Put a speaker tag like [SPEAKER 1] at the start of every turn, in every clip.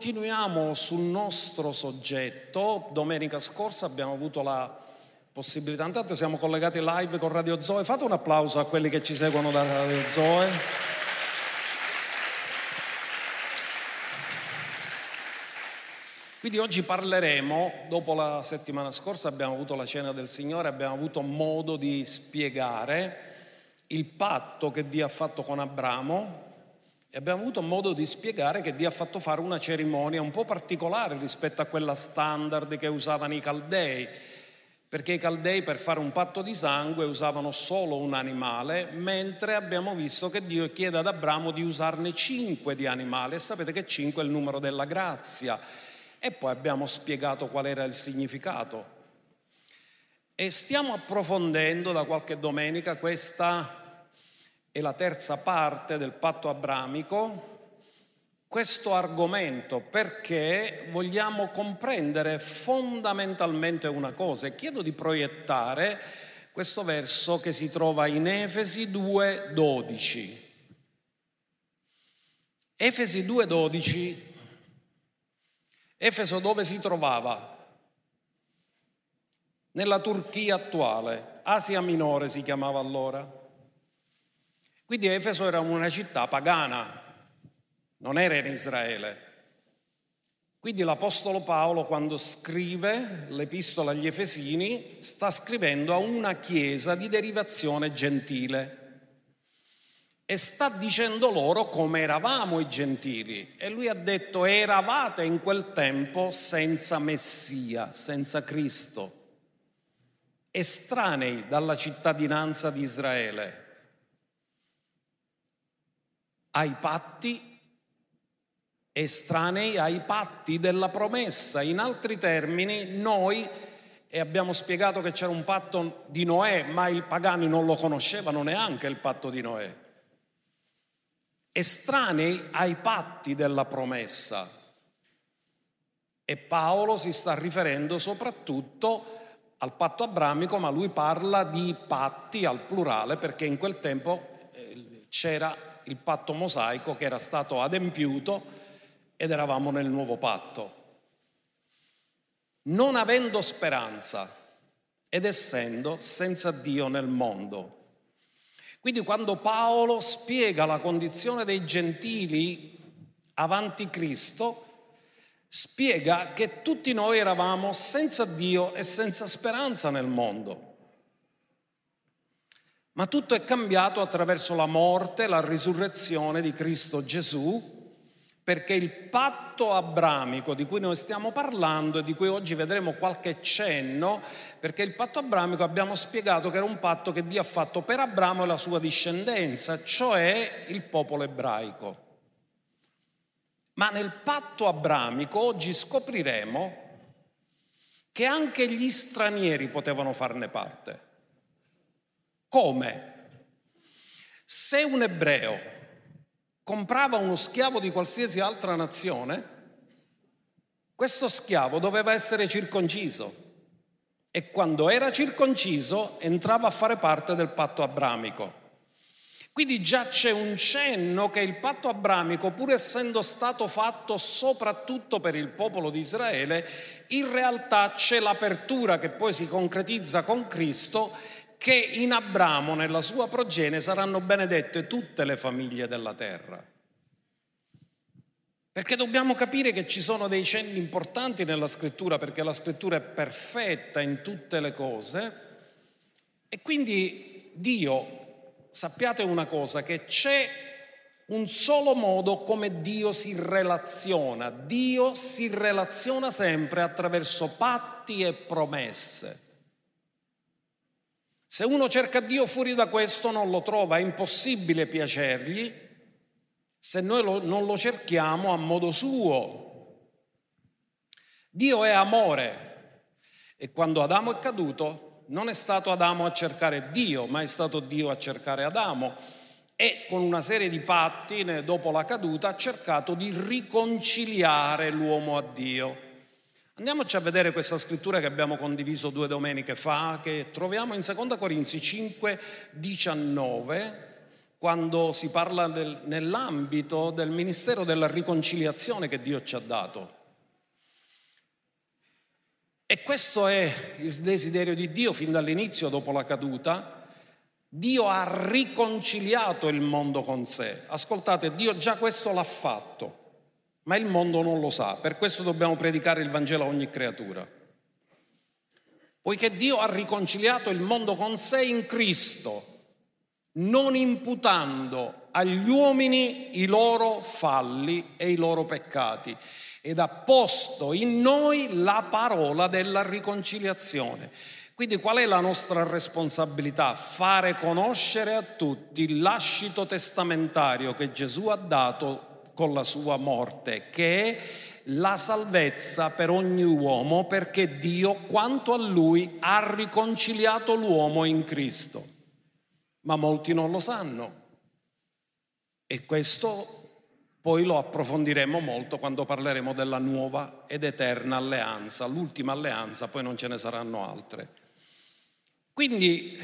[SPEAKER 1] continuiamo sul nostro soggetto. Domenica scorsa abbiamo avuto la possibilità, intanto siamo collegati live con Radio Zoe, fate un applauso a quelli che ci seguono da Radio Zoe. Quindi oggi parleremo, dopo la settimana scorsa abbiamo avuto la cena del Signore, abbiamo avuto modo di spiegare il patto che Dio ha fatto con Abramo e abbiamo avuto modo di spiegare che Dio ha fatto fare una cerimonia un po' particolare rispetto a quella standard che usavano i Caldei, perché i Caldei per fare un patto di sangue usavano solo un animale, mentre abbiamo visto che Dio chiede ad Abramo di usarne cinque di animali e sapete che cinque è il numero della grazia. E poi abbiamo spiegato qual era il significato. E stiamo approfondendo da qualche domenica questa e la terza parte del patto abramico questo argomento perché vogliamo comprendere fondamentalmente una cosa e chiedo di proiettare questo verso che si trova in Efesi 2:12. Efesi 2:12 Efeso dove si trovava? Nella Turchia attuale, Asia Minore si chiamava allora. Quindi Efeso era una città pagana, non era in Israele. Quindi l'Apostolo Paolo quando scrive l'epistola agli Efesini sta scrivendo a una chiesa di derivazione gentile e sta dicendo loro come eravamo i gentili. E lui ha detto eravate in quel tempo senza Messia, senza Cristo, estranei dalla cittadinanza di Israele ai patti estranei ai patti della promessa. In altri termini, noi, e abbiamo spiegato che c'era un patto di Noè, ma i pagani non lo conoscevano neanche il patto di Noè. Estranei ai patti della promessa. E Paolo si sta riferendo soprattutto al patto abramico, ma lui parla di patti al plurale perché in quel tempo eh, c'era il patto mosaico che era stato adempiuto ed eravamo nel nuovo patto. Non avendo speranza ed essendo senza Dio nel mondo. Quindi quando Paolo spiega la condizione dei gentili avanti Cristo, spiega che tutti noi eravamo senza Dio e senza speranza nel mondo. Ma tutto è cambiato attraverso la morte, la risurrezione di Cristo Gesù, perché il patto abramico di cui noi stiamo parlando e di cui oggi vedremo qualche cenno, perché il patto abramico abbiamo spiegato che era un patto che Dio ha fatto per Abramo e la sua discendenza, cioè il popolo ebraico. Ma nel patto abramico oggi scopriremo che anche gli stranieri potevano farne parte. Come? Se un ebreo comprava uno schiavo di qualsiasi altra nazione, questo schiavo doveva essere circonciso e quando era circonciso entrava a fare parte del patto abramico. Quindi già c'è un cenno che il patto abramico, pur essendo stato fatto soprattutto per il popolo di Israele, in realtà c'è l'apertura che poi si concretizza con Cristo che in Abramo, nella sua progenie, saranno benedette tutte le famiglie della terra. Perché dobbiamo capire che ci sono dei cenni importanti nella scrittura, perché la scrittura è perfetta in tutte le cose. E quindi Dio, sappiate una cosa, che c'è un solo modo come Dio si relaziona. Dio si relaziona sempre attraverso patti e promesse. Se uno cerca Dio fuori da questo non lo trova, è impossibile piacergli se noi lo, non lo cerchiamo a modo suo. Dio è amore e quando Adamo è caduto non è stato Adamo a cercare Dio, ma è stato Dio a cercare Adamo e con una serie di patti dopo la caduta ha cercato di riconciliare l'uomo a Dio. Andiamoci a vedere questa scrittura che abbiamo condiviso due domeniche fa, che troviamo in 2 Corinzi 5, 19, quando si parla del, nell'ambito del ministero della riconciliazione che Dio ci ha dato. E questo è il desiderio di Dio fin dall'inizio, dopo la caduta. Dio ha riconciliato il mondo con sé. Ascoltate, Dio già questo l'ha fatto, ma il mondo non lo sa. Per questo dobbiamo predicare il Vangelo a ogni creatura. Poiché Dio ha riconciliato il mondo con sé in Cristo, non imputando agli uomini i loro falli e i loro peccati ed ha posto in noi la parola della riconciliazione. Quindi qual è la nostra responsabilità? Fare conoscere a tutti lascito testamentario che Gesù ha dato con la sua morte, che è la salvezza per ogni uomo, perché Dio, quanto a lui, ha riconciliato l'uomo in Cristo. Ma molti non lo sanno. E questo poi lo approfondiremo molto quando parleremo della nuova ed eterna alleanza, l'ultima alleanza, poi non ce ne saranno altre. Quindi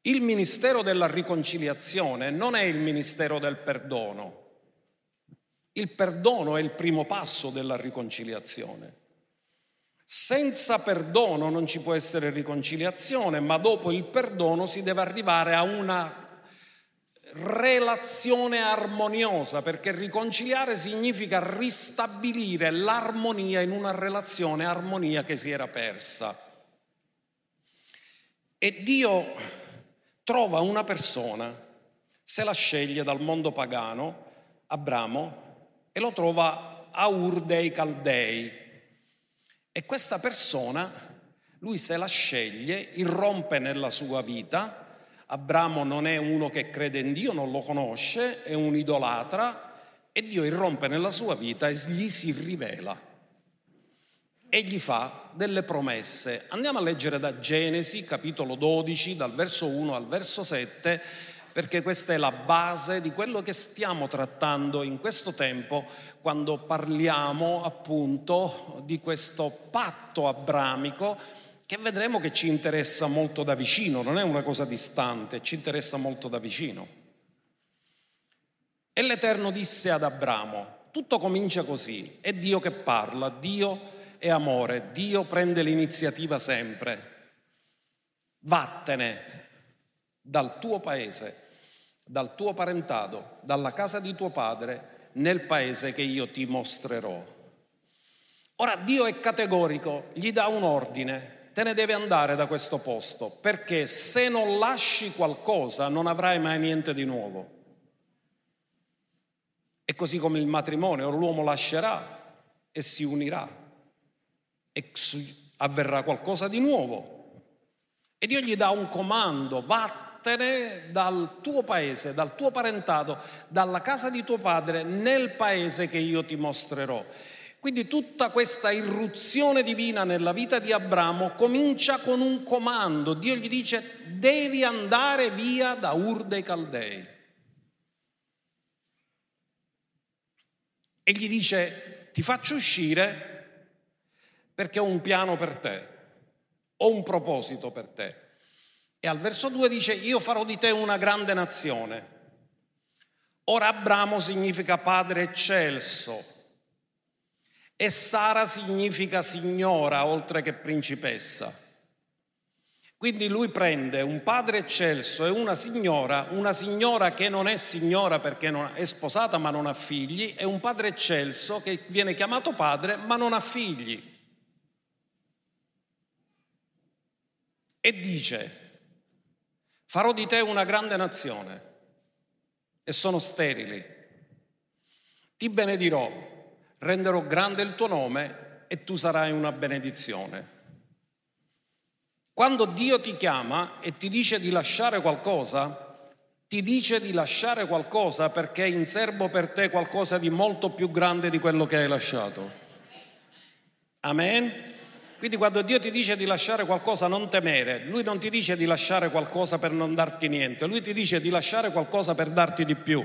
[SPEAKER 1] il ministero della riconciliazione non è il ministero del perdono. Il perdono è il primo passo della riconciliazione. Senza perdono non ci può essere riconciliazione, ma dopo il perdono si deve arrivare a una relazione armoniosa, perché riconciliare significa ristabilire l'armonia in una relazione, armonia che si era persa. E Dio trova una persona, se la sceglie dal mondo pagano, Abramo, e lo trova a Ur dei Caldei. E questa persona, lui se la sceglie, irrompe nella sua vita, Abramo non è uno che crede in Dio, non lo conosce, è un idolatra e Dio irrompe nella sua vita e gli si rivela e gli fa delle promesse. Andiamo a leggere da Genesi, capitolo 12, dal verso 1 al verso 7, perché questa è la base di quello che stiamo trattando in questo tempo quando parliamo appunto di questo patto abramico che vedremo che ci interessa molto da vicino, non è una cosa distante, ci interessa molto da vicino. E l'Eterno disse ad Abramo, tutto comincia così, è Dio che parla, Dio è amore, Dio prende l'iniziativa sempre. Vattene dal tuo paese, dal tuo parentato, dalla casa di tuo padre, nel paese che io ti mostrerò. Ora Dio è categorico, gli dà un ordine, te ne deve andare da questo posto, perché se non lasci qualcosa non avrai mai niente di nuovo. È così come il matrimonio, l'uomo lascerà e si unirà e avverrà qualcosa di nuovo. E Dio gli dà un comando, vattene dal tuo paese, dal tuo parentato, dalla casa di tuo padre, nel paese che io ti mostrerò. Quindi tutta questa irruzione divina nella vita di Abramo comincia con un comando. Dio gli dice devi andare via da Ur dei Caldei. E gli dice ti faccio uscire perché ho un piano per te, ho un proposito per te. E al verso 2 dice io farò di te una grande nazione. Ora Abramo significa padre eccelso e Sara significa signora oltre che principessa. Quindi lui prende un padre eccelso e una signora, una signora che non è signora perché è sposata ma non ha figli, e un padre eccelso che viene chiamato padre ma non ha figli. E dice, farò di te una grande nazione e sono sterili. Ti benedirò renderò grande il tuo nome e tu sarai una benedizione. Quando Dio ti chiama e ti dice di lasciare qualcosa, ti dice di lasciare qualcosa perché è in serbo per te qualcosa di molto più grande di quello che hai lasciato. Amen? Quindi quando Dio ti dice di lasciare qualcosa non temere, Lui non ti dice di lasciare qualcosa per non darti niente, Lui ti dice di lasciare qualcosa per darti di più.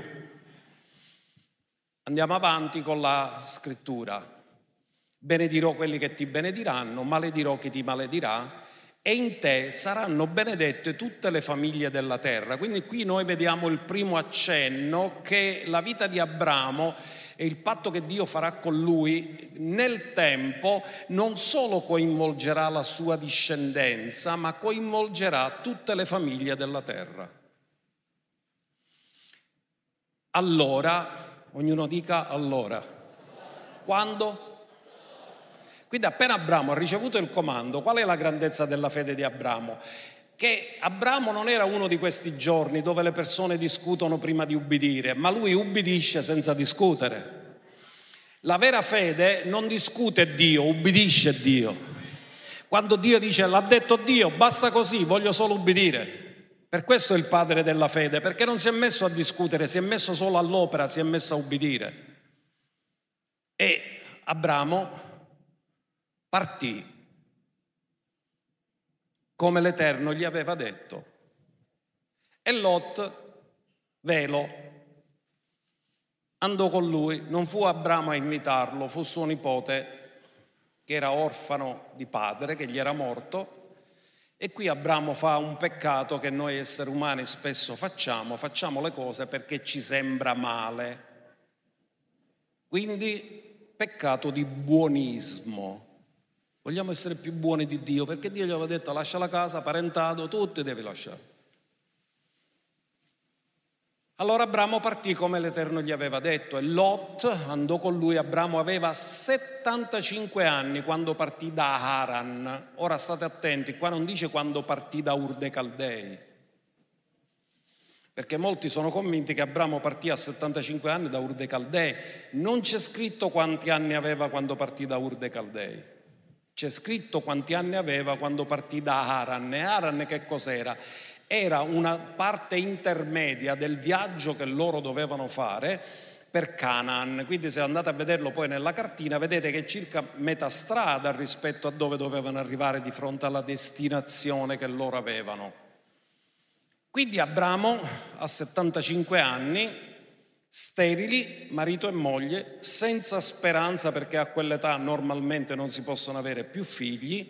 [SPEAKER 1] Andiamo avanti con la scrittura. Benedirò quelli che ti benediranno, maledirò chi ti maledirà e in te saranno benedette tutte le famiglie della terra. Quindi qui noi vediamo il primo accenno che la vita di Abramo e il patto che Dio farà con lui nel tempo non solo coinvolgerà la sua discendenza, ma coinvolgerà tutte le famiglie della terra. Allora, ognuno dica allora. Quando? Quindi appena Abramo ha ricevuto il comando, qual è la grandezza della fede di Abramo? Che Abramo non era uno di questi giorni dove le persone discutono prima di ubbidire, ma lui ubbidisce senza discutere. La vera fede non discute Dio, ubbidisce Dio. Quando Dio dice l'ha detto Dio, basta così, voglio solo ubbidire. Per questo è il padre della fede, perché non si è messo a discutere, si è messo solo all'opera, si è messo a ubbidire. E Abramo partì come l'Eterno gli aveva detto. E Lot, velo, andò con lui, non fu Abramo a invitarlo, fu suo nipote che era orfano di padre, che gli era morto. E qui Abramo fa un peccato che noi esseri umani spesso facciamo, facciamo le cose perché ci sembra male. Quindi peccato di buonismo. Vogliamo essere più buoni di Dio perché Dio gli aveva detto lascia la casa, parentato, tutto devi lasciare. Allora Abramo partì come l'Eterno gli aveva detto e Lot andò con lui. Abramo aveva 75 anni quando partì da Haran. Ora state attenti, qua non dice quando partì da Ur de Caldei. Perché molti sono convinti che Abramo partì a 75 anni da Ur de Caldei. Non c'è scritto quanti anni aveva quando partì da Ur de Caldei. C'è scritto quanti anni aveva quando partì da Haran. E Haran che cos'era? Era una parte intermedia del viaggio che loro dovevano fare per Canaan. Quindi se andate a vederlo poi nella cartina, vedete che è circa metà strada rispetto a dove dovevano arrivare di fronte alla destinazione che loro avevano. Quindi Abramo a 75 anni sterili, marito e moglie, senza speranza perché a quell'età normalmente non si possono avere più figli.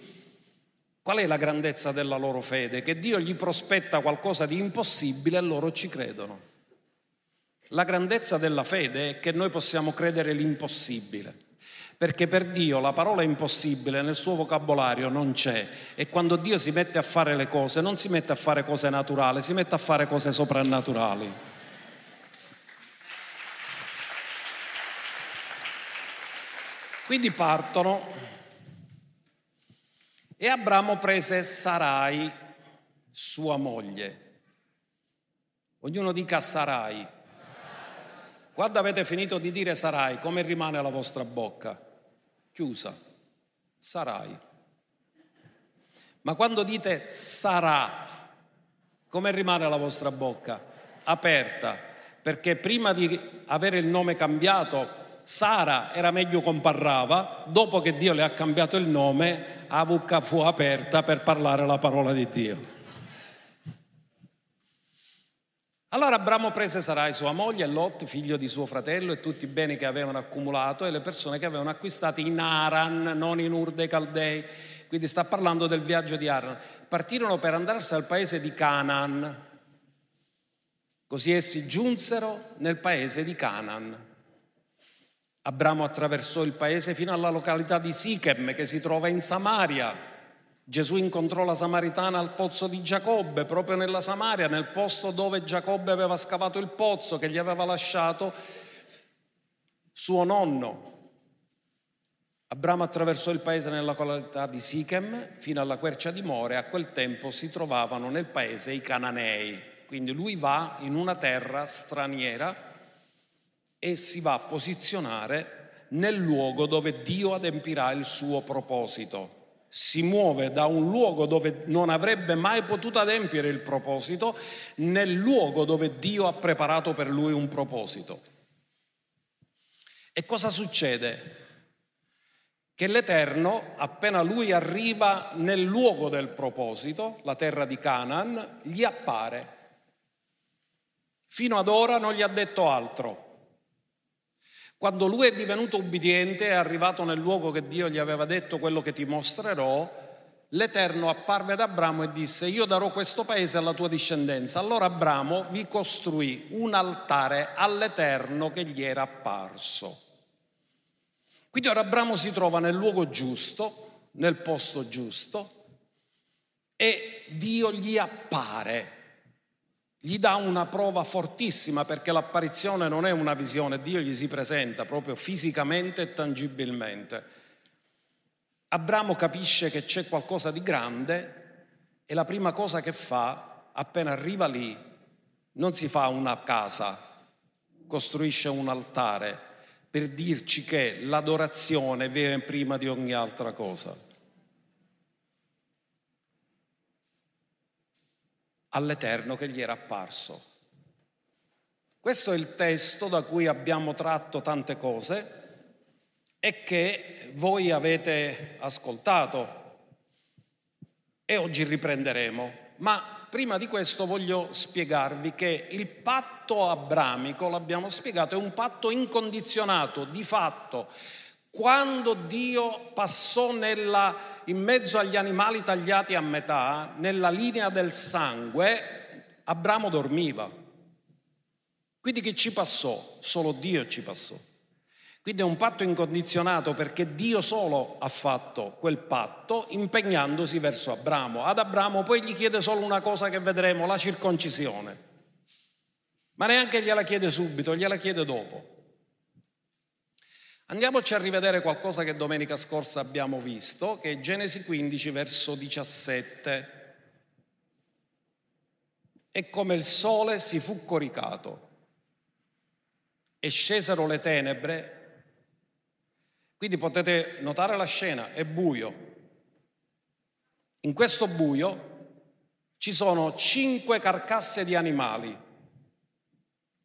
[SPEAKER 1] Qual è la grandezza della loro fede? Che Dio gli prospetta qualcosa di impossibile e loro ci credono. La grandezza della fede è che noi possiamo credere l'impossibile, perché per Dio la parola impossibile nel suo vocabolario non c'è e quando Dio si mette a fare le cose non si mette a fare cose naturali, si mette a fare cose soprannaturali. Quindi partono e Abramo prese Sarai, sua moglie. Ognuno dica Sarai. Quando avete finito di dire Sarai, come rimane la vostra bocca? Chiusa. Sarai. Ma quando dite Sarà, come rimane la vostra bocca? Aperta. Perché prima di avere il nome cambiato Sara era meglio con Parrava, dopo che Dio le ha cambiato il nome, Avuca fu aperta per parlare la parola di Dio. Allora Abramo prese Sarai, sua moglie, e Lot, figlio di suo fratello, e tutti i beni che avevano accumulato e le persone che avevano acquistato in Aran, non in Ur dei Caldei. Quindi sta parlando del viaggio di Aran. Partirono per andarsi al paese di Canaan. Così essi giunsero nel paese di Canaan. Abramo attraversò il paese fino alla località di Sichem che si trova in Samaria. Gesù incontrò la Samaritana al pozzo di Giacobbe, proprio nella Samaria, nel posto dove Giacobbe aveva scavato il pozzo che gli aveva lasciato suo nonno. Abramo attraversò il paese nella località di Sichem fino alla quercia di More. A quel tempo si trovavano nel paese i Cananei. Quindi lui va in una terra straniera e si va a posizionare nel luogo dove Dio adempirà il suo proposito. Si muove da un luogo dove non avrebbe mai potuto adempiere il proposito nel luogo dove Dio ha preparato per lui un proposito. E cosa succede? Che l'Eterno, appena lui arriva nel luogo del proposito, la terra di Canaan, gli appare. Fino ad ora non gli ha detto altro. Quando lui è divenuto ubbidiente, è arrivato nel luogo che Dio gli aveva detto quello che ti mostrerò, l'Eterno apparve ad Abramo e disse io darò questo paese alla tua discendenza. Allora Abramo vi costruì un altare all'Eterno che gli era apparso. Quindi ora Abramo si trova nel luogo giusto, nel posto giusto e Dio gli appare gli dà una prova fortissima perché l'apparizione non è una visione, Dio gli si presenta proprio fisicamente e tangibilmente. Abramo capisce che c'è qualcosa di grande e la prima cosa che fa, appena arriva lì, non si fa una casa, costruisce un altare per dirci che l'adorazione viene prima di ogni altra cosa. all'Eterno che gli era apparso. Questo è il testo da cui abbiamo tratto tante cose e che voi avete ascoltato e oggi riprenderemo. Ma prima di questo voglio spiegarvi che il patto abramico, l'abbiamo spiegato, è un patto incondizionato, di fatto. Quando Dio passò nella in mezzo agli animali tagliati a metà, nella linea del sangue, Abramo dormiva. Quindi chi ci passò? Solo Dio ci passò. Quindi è un patto incondizionato perché Dio solo ha fatto quel patto impegnandosi verso Abramo. Ad Abramo poi gli chiede solo una cosa che vedremo, la circoncisione. Ma neanche gliela chiede subito, gliela chiede dopo. Andiamoci a rivedere qualcosa che domenica scorsa abbiamo visto, che è Genesi 15 verso 17. E come il sole si fu coricato e scesero le tenebre, quindi potete notare la scena, è buio. In questo buio ci sono cinque carcasse di animali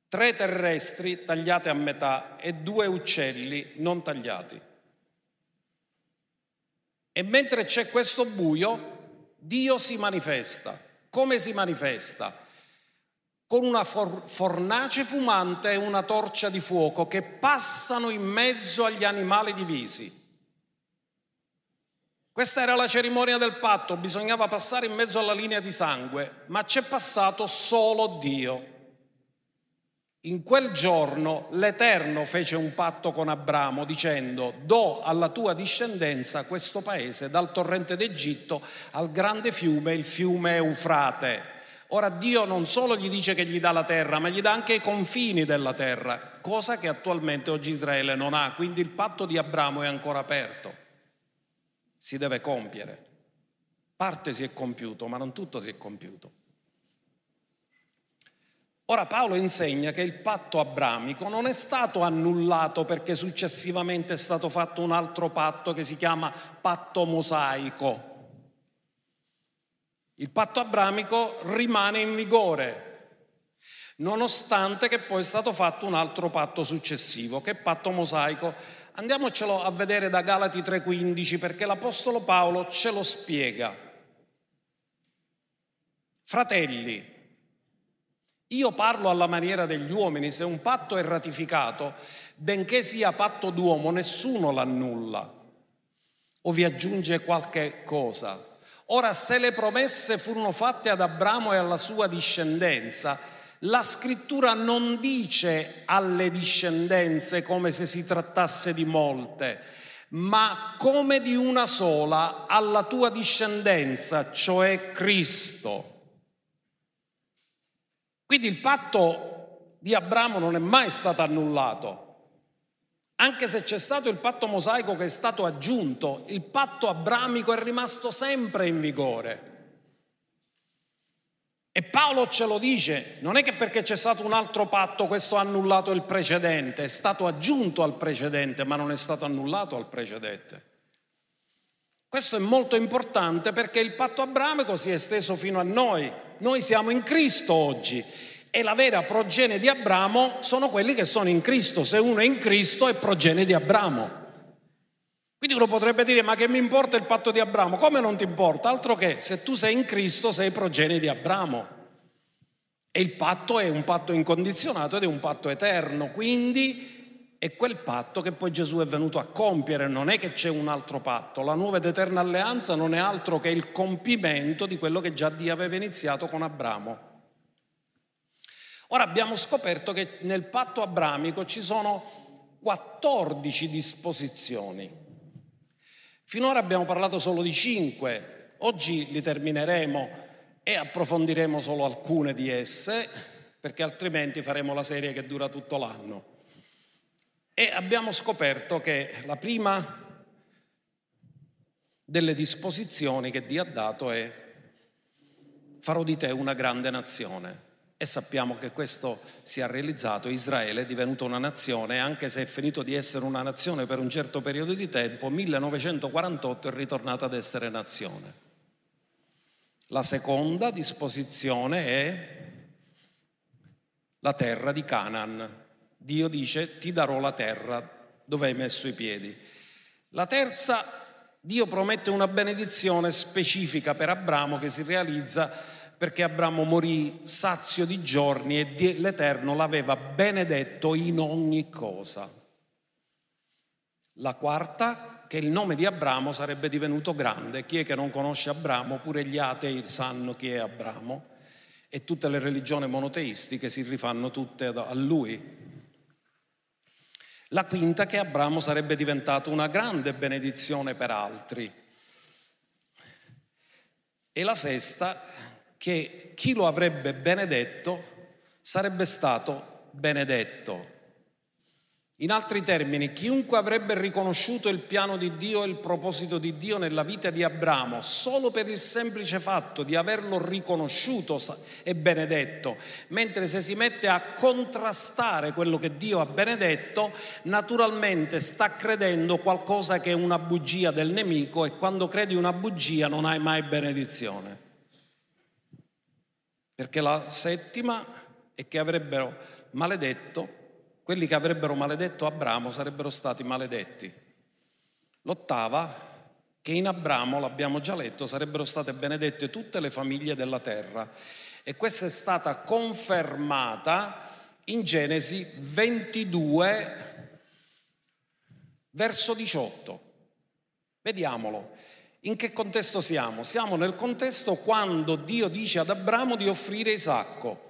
[SPEAKER 1] tre terrestri tagliate a metà e due uccelli non tagliati. E mentre c'è questo buio, Dio si manifesta. Come si manifesta? Con una for- fornace fumante e una torcia di fuoco che passano in mezzo agli animali divisi. Questa era la cerimonia del patto, bisognava passare in mezzo alla linea di sangue, ma c'è passato solo Dio. In quel giorno l'Eterno fece un patto con Abramo dicendo do alla tua discendenza questo paese dal torrente d'Egitto al grande fiume, il fiume Eufrate. Ora Dio non solo gli dice che gli dà la terra, ma gli dà anche i confini della terra, cosa che attualmente oggi Israele non ha, quindi il patto di Abramo è ancora aperto, si deve compiere. Parte si è compiuto, ma non tutto si è compiuto. Ora Paolo insegna che il patto abramico non è stato annullato perché successivamente è stato fatto un altro patto che si chiama patto mosaico. Il patto abramico rimane in vigore, nonostante che poi è stato fatto un altro patto successivo, che è patto mosaico. Andiamocelo a vedere da Galati 3:15 perché l'Apostolo Paolo ce lo spiega. Fratelli, io parlo alla maniera degli uomini, se un patto è ratificato, benché sia patto d'uomo, nessuno l'annulla o vi aggiunge qualche cosa. Ora, se le promesse furono fatte ad Abramo e alla sua discendenza, la scrittura non dice alle discendenze come se si trattasse di molte, ma come di una sola, alla tua discendenza, cioè Cristo. Quindi il patto di Abramo non è mai stato annullato. Anche se c'è stato il patto mosaico che è stato aggiunto, il patto abramico è rimasto sempre in vigore. E Paolo ce lo dice, non è che perché c'è stato un altro patto questo ha annullato il precedente, è stato aggiunto al precedente, ma non è stato annullato al precedente. Questo è molto importante perché il patto abramico si è esteso fino a noi, noi siamo in Cristo oggi e la vera progenie di Abramo sono quelli che sono in Cristo. Se uno è in Cristo è progenie di Abramo. Quindi uno potrebbe dire ma che mi importa il patto di Abramo? Come non ti importa? Altro che se tu sei in Cristo sei progenie di Abramo. E il patto è un patto incondizionato ed è un patto eterno, quindi è quel patto che poi Gesù è venuto a compiere, non è che c'è un altro patto, la nuova ed eterna alleanza non è altro che il compimento di quello che già Dio aveva iniziato con Abramo. Ora abbiamo scoperto che nel patto abramico ci sono 14 disposizioni. Finora abbiamo parlato solo di 5, oggi li termineremo e approfondiremo solo alcune di esse, perché altrimenti faremo la serie che dura tutto l'anno. E abbiamo scoperto che la prima delle disposizioni che Dio ha dato è farò di te una grande nazione. E sappiamo che questo si è realizzato, Israele è divenuta una nazione, anche se è finito di essere una nazione per un certo periodo di tempo, 1948 è ritornata ad essere nazione. La seconda disposizione è la terra di Canaan. Dio dice ti darò la terra dove hai messo i piedi. La terza, Dio promette una benedizione specifica per Abramo che si realizza perché Abramo morì sazio di giorni e l'Eterno l'aveva benedetto in ogni cosa. La quarta, che il nome di Abramo sarebbe divenuto grande. Chi è che non conosce Abramo? Pure gli atei sanno chi è Abramo e tutte le religioni monoteistiche si rifanno tutte a lui. La quinta che Abramo sarebbe diventato una grande benedizione per altri. E la sesta che chi lo avrebbe benedetto sarebbe stato benedetto. In altri termini, chiunque avrebbe riconosciuto il piano di Dio e il proposito di Dio nella vita di Abramo solo per il semplice fatto di averlo riconosciuto è benedetto, mentre se si mette a contrastare quello che Dio ha benedetto, naturalmente sta credendo qualcosa che è una bugia del nemico e quando credi una bugia non hai mai benedizione. Perché la settima è che avrebbero maledetto quelli che avrebbero maledetto Abramo sarebbero stati maledetti. L'ottava, che in Abramo, l'abbiamo già letto, sarebbero state benedette tutte le famiglie della terra. E questa è stata confermata in Genesi 22, verso 18. Vediamolo. In che contesto siamo? Siamo nel contesto quando Dio dice ad Abramo di offrire Isacco.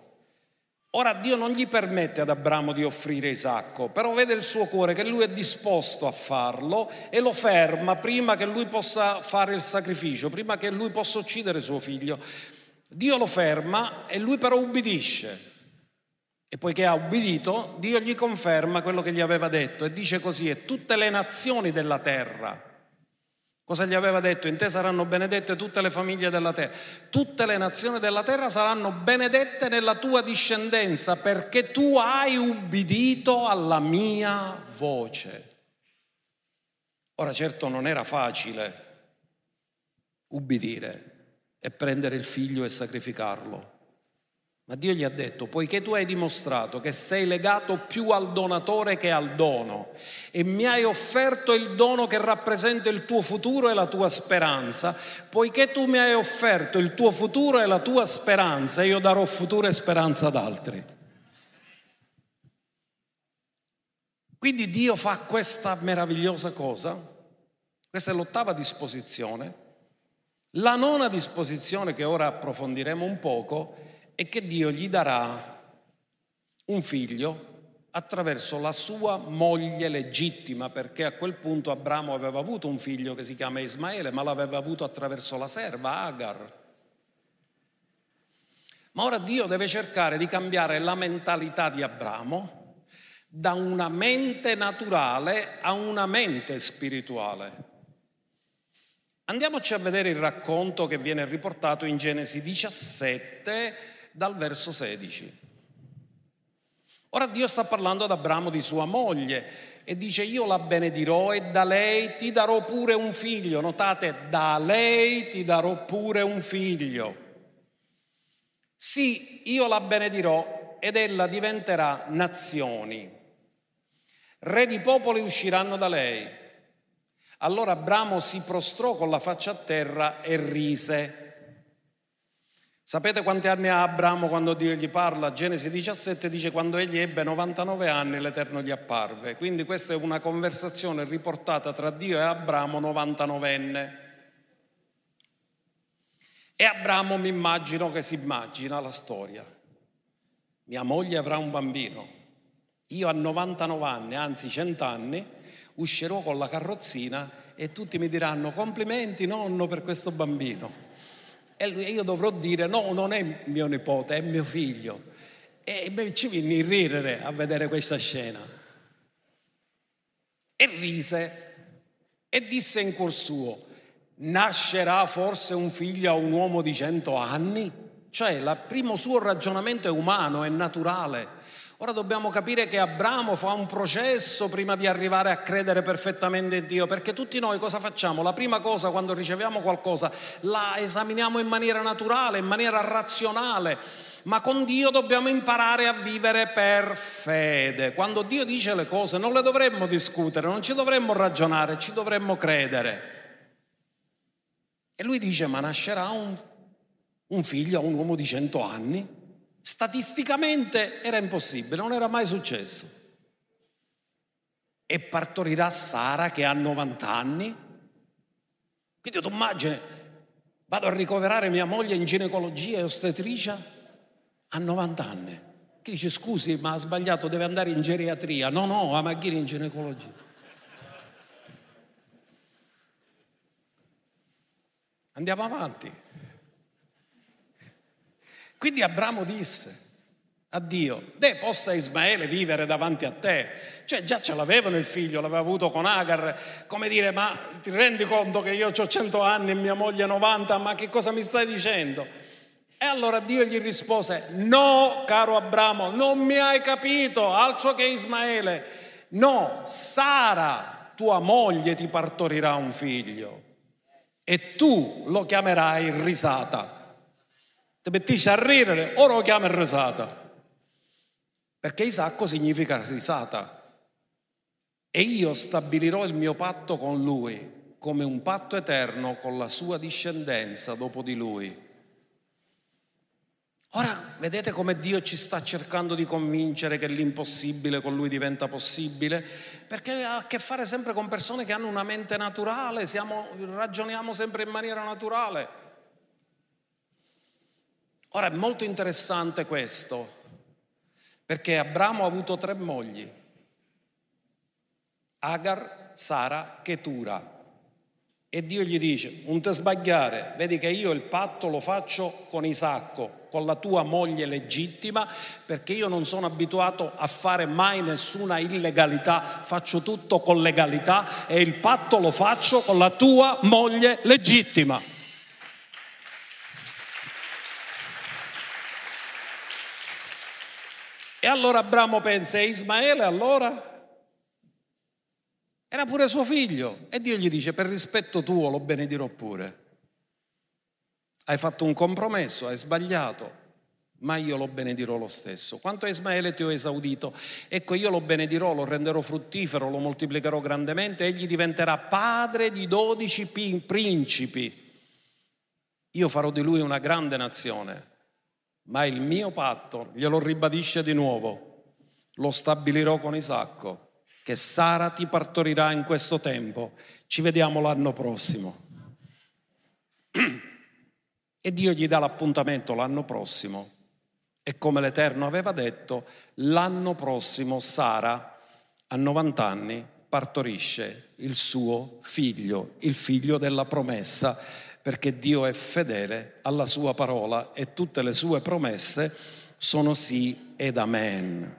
[SPEAKER 1] Ora Dio non gli permette ad Abramo di offrire Isacco, però vede il suo cuore che lui è disposto a farlo e lo ferma prima che lui possa fare il sacrificio, prima che lui possa uccidere suo figlio. Dio lo ferma e lui però ubbidisce. E poiché ha ubbidito, Dio gli conferma quello che gli aveva detto e dice così, e tutte le nazioni della terra Cosa gli aveva detto? In te saranno benedette tutte le famiglie della terra. Tutte le nazioni della terra saranno benedette nella tua discendenza perché tu hai ubbidito alla mia voce. Ora certo non era facile ubbidire e prendere il figlio e sacrificarlo. Ma Dio gli ha detto, poiché tu hai dimostrato che sei legato più al donatore che al dono e mi hai offerto il dono che rappresenta il tuo futuro e la tua speranza, poiché tu mi hai offerto il tuo futuro e la tua speranza, io darò futuro e speranza ad altri. Quindi Dio fa questa meravigliosa cosa, questa è l'ottava disposizione. La nona disposizione che ora approfondiremo un poco e che Dio gli darà un figlio attraverso la sua moglie legittima, perché a quel punto Abramo aveva avuto un figlio che si chiama Ismaele, ma l'aveva avuto attraverso la serva Agar. Ma ora Dio deve cercare di cambiare la mentalità di Abramo da una mente naturale a una mente spirituale. Andiamoci a vedere il racconto che viene riportato in Genesi 17 dal verso 16. Ora Dio sta parlando ad Abramo di sua moglie e dice io la benedirò e da lei ti darò pure un figlio. Notate, da lei ti darò pure un figlio. Sì, io la benedirò ed ella diventerà nazioni. Re di popoli usciranno da lei. Allora Abramo si prostrò con la faccia a terra e rise. Sapete quanti anni ha Abramo quando Dio gli parla? Genesi 17 dice quando egli ebbe 99 anni l'Eterno gli apparve. Quindi questa è una conversazione riportata tra Dio e Abramo 99enne. E Abramo mi immagino che si immagina la storia. Mia moglie avrà un bambino. Io a 99 anni, anzi 100 anni, uscirò con la carrozzina e tutti mi diranno complimenti nonno per questo bambino. E io dovrò dire no, non è mio nipote, è mio figlio. E ci venne a ridere a vedere questa scena. E rise e disse in cuor suo, nascerà forse un figlio a un uomo di cento anni? Cioè, il primo suo ragionamento è umano, è naturale. Ora dobbiamo capire che Abramo fa un processo prima di arrivare a credere perfettamente in Dio, perché tutti noi cosa facciamo? La prima cosa quando riceviamo qualcosa la esaminiamo in maniera naturale, in maniera razionale, ma con Dio dobbiamo imparare a vivere per fede. Quando Dio dice le cose non le dovremmo discutere, non ci dovremmo ragionare, ci dovremmo credere. E lui dice, ma nascerà un, un figlio un uomo di cento anni? Statisticamente era impossibile, non era mai successo. E partorirà Sara che ha 90 anni. Quindi tu immagini, vado a ricoverare mia moglie in ginecologia e ostetricia a 90 anni. Chi dice scusi, ma ha sbagliato, deve andare in geriatria. No, no, a Maghiri in ginecologia. Andiamo avanti. Quindi Abramo disse a Dio, de possa Ismaele vivere davanti a te. Cioè già ce l'avevano il figlio, l'aveva avuto con Agar, come dire, ma ti rendi conto che io ho 100 anni e mia moglie 90, ma che cosa mi stai dicendo? E allora Dio gli rispose, no caro Abramo, non mi hai capito, altro che Ismaele, no, Sara, tua moglie, ti partorirà un figlio e tu lo chiamerai risata ti mettisci a ridere, ora lo chiama risata. Perché Isacco significa risata. E io stabilirò il mio patto con lui come un patto eterno con la sua discendenza dopo di lui. Ora vedete come Dio ci sta cercando di convincere che l'impossibile con lui diventa possibile? Perché ha a che fare sempre con persone che hanno una mente naturale, siamo, ragioniamo sempre in maniera naturale. Ora è molto interessante questo, perché Abramo ha avuto tre mogli, Agar, Sara, Ketura. E Dio gli dice, non ti sbagliare, vedi che io il patto lo faccio con Isacco, con la tua moglie legittima, perché io non sono abituato a fare mai nessuna illegalità, faccio tutto con legalità e il patto lo faccio con la tua moglie legittima. E allora Abramo pensa, e Ismaele allora? Era pure suo figlio. E Dio gli dice, per rispetto tuo lo benedirò pure. Hai fatto un compromesso, hai sbagliato, ma io lo benedirò lo stesso. Quanto a Ismaele ti ho esaudito, ecco io lo benedirò, lo renderò fruttifero, lo moltiplicherò grandemente, egli diventerà padre di dodici principi. Io farò di lui una grande nazione ma il mio patto, glielo ribadisce di nuovo, lo stabilirò con Isacco, che Sara ti partorirà in questo tempo, ci vediamo l'anno prossimo. E Dio gli dà l'appuntamento l'anno prossimo. E come l'Eterno aveva detto, l'anno prossimo Sara, a 90 anni, partorisce il suo figlio, il figlio della promessa perché Dio è fedele alla sua parola e tutte le sue promesse sono sì ed amen.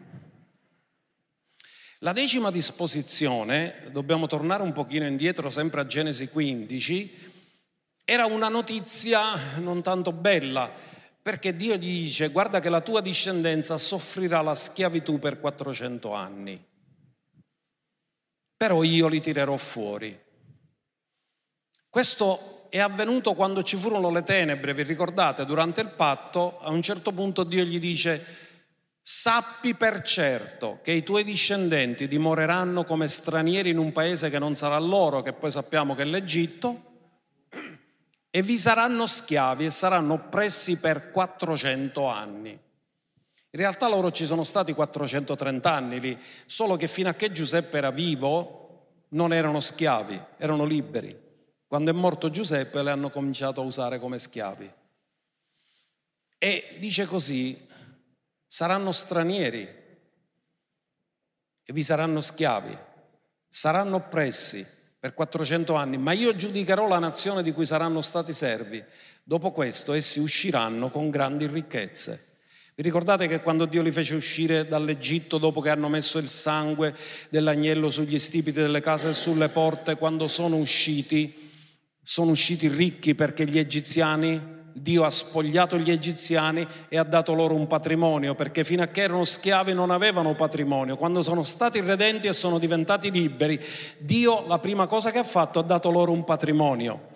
[SPEAKER 1] La decima disposizione, dobbiamo tornare un pochino indietro sempre a Genesi 15, era una notizia non tanto bella, perché Dio gli dice guarda che la tua discendenza soffrirà la schiavitù per 400 anni, però io li tirerò fuori. Questo è avvenuto quando ci furono le tenebre, vi ricordate, durante il patto, a un certo punto Dio gli dice, sappi per certo che i tuoi discendenti dimoreranno come stranieri in un paese che non sarà loro, che poi sappiamo che è l'Egitto, e vi saranno schiavi e saranno oppressi per 400 anni. In realtà loro ci sono stati 430 anni lì, solo che fino a che Giuseppe era vivo non erano schiavi, erano liberi. Quando è morto Giuseppe le hanno cominciato a usare come schiavi. E dice così, saranno stranieri e vi saranno schiavi, saranno oppressi per 400 anni, ma io giudicherò la nazione di cui saranno stati servi. Dopo questo essi usciranno con grandi ricchezze. Vi ricordate che quando Dio li fece uscire dall'Egitto dopo che hanno messo il sangue dell'agnello sugli stipiti delle case e sulle porte, quando sono usciti, sono usciti ricchi perché gli egiziani Dio ha spogliato gli egiziani e ha dato loro un patrimonio, perché fino a che erano schiavi non avevano patrimonio. Quando sono stati redenti e sono diventati liberi, Dio la prima cosa che ha fatto ha dato loro un patrimonio.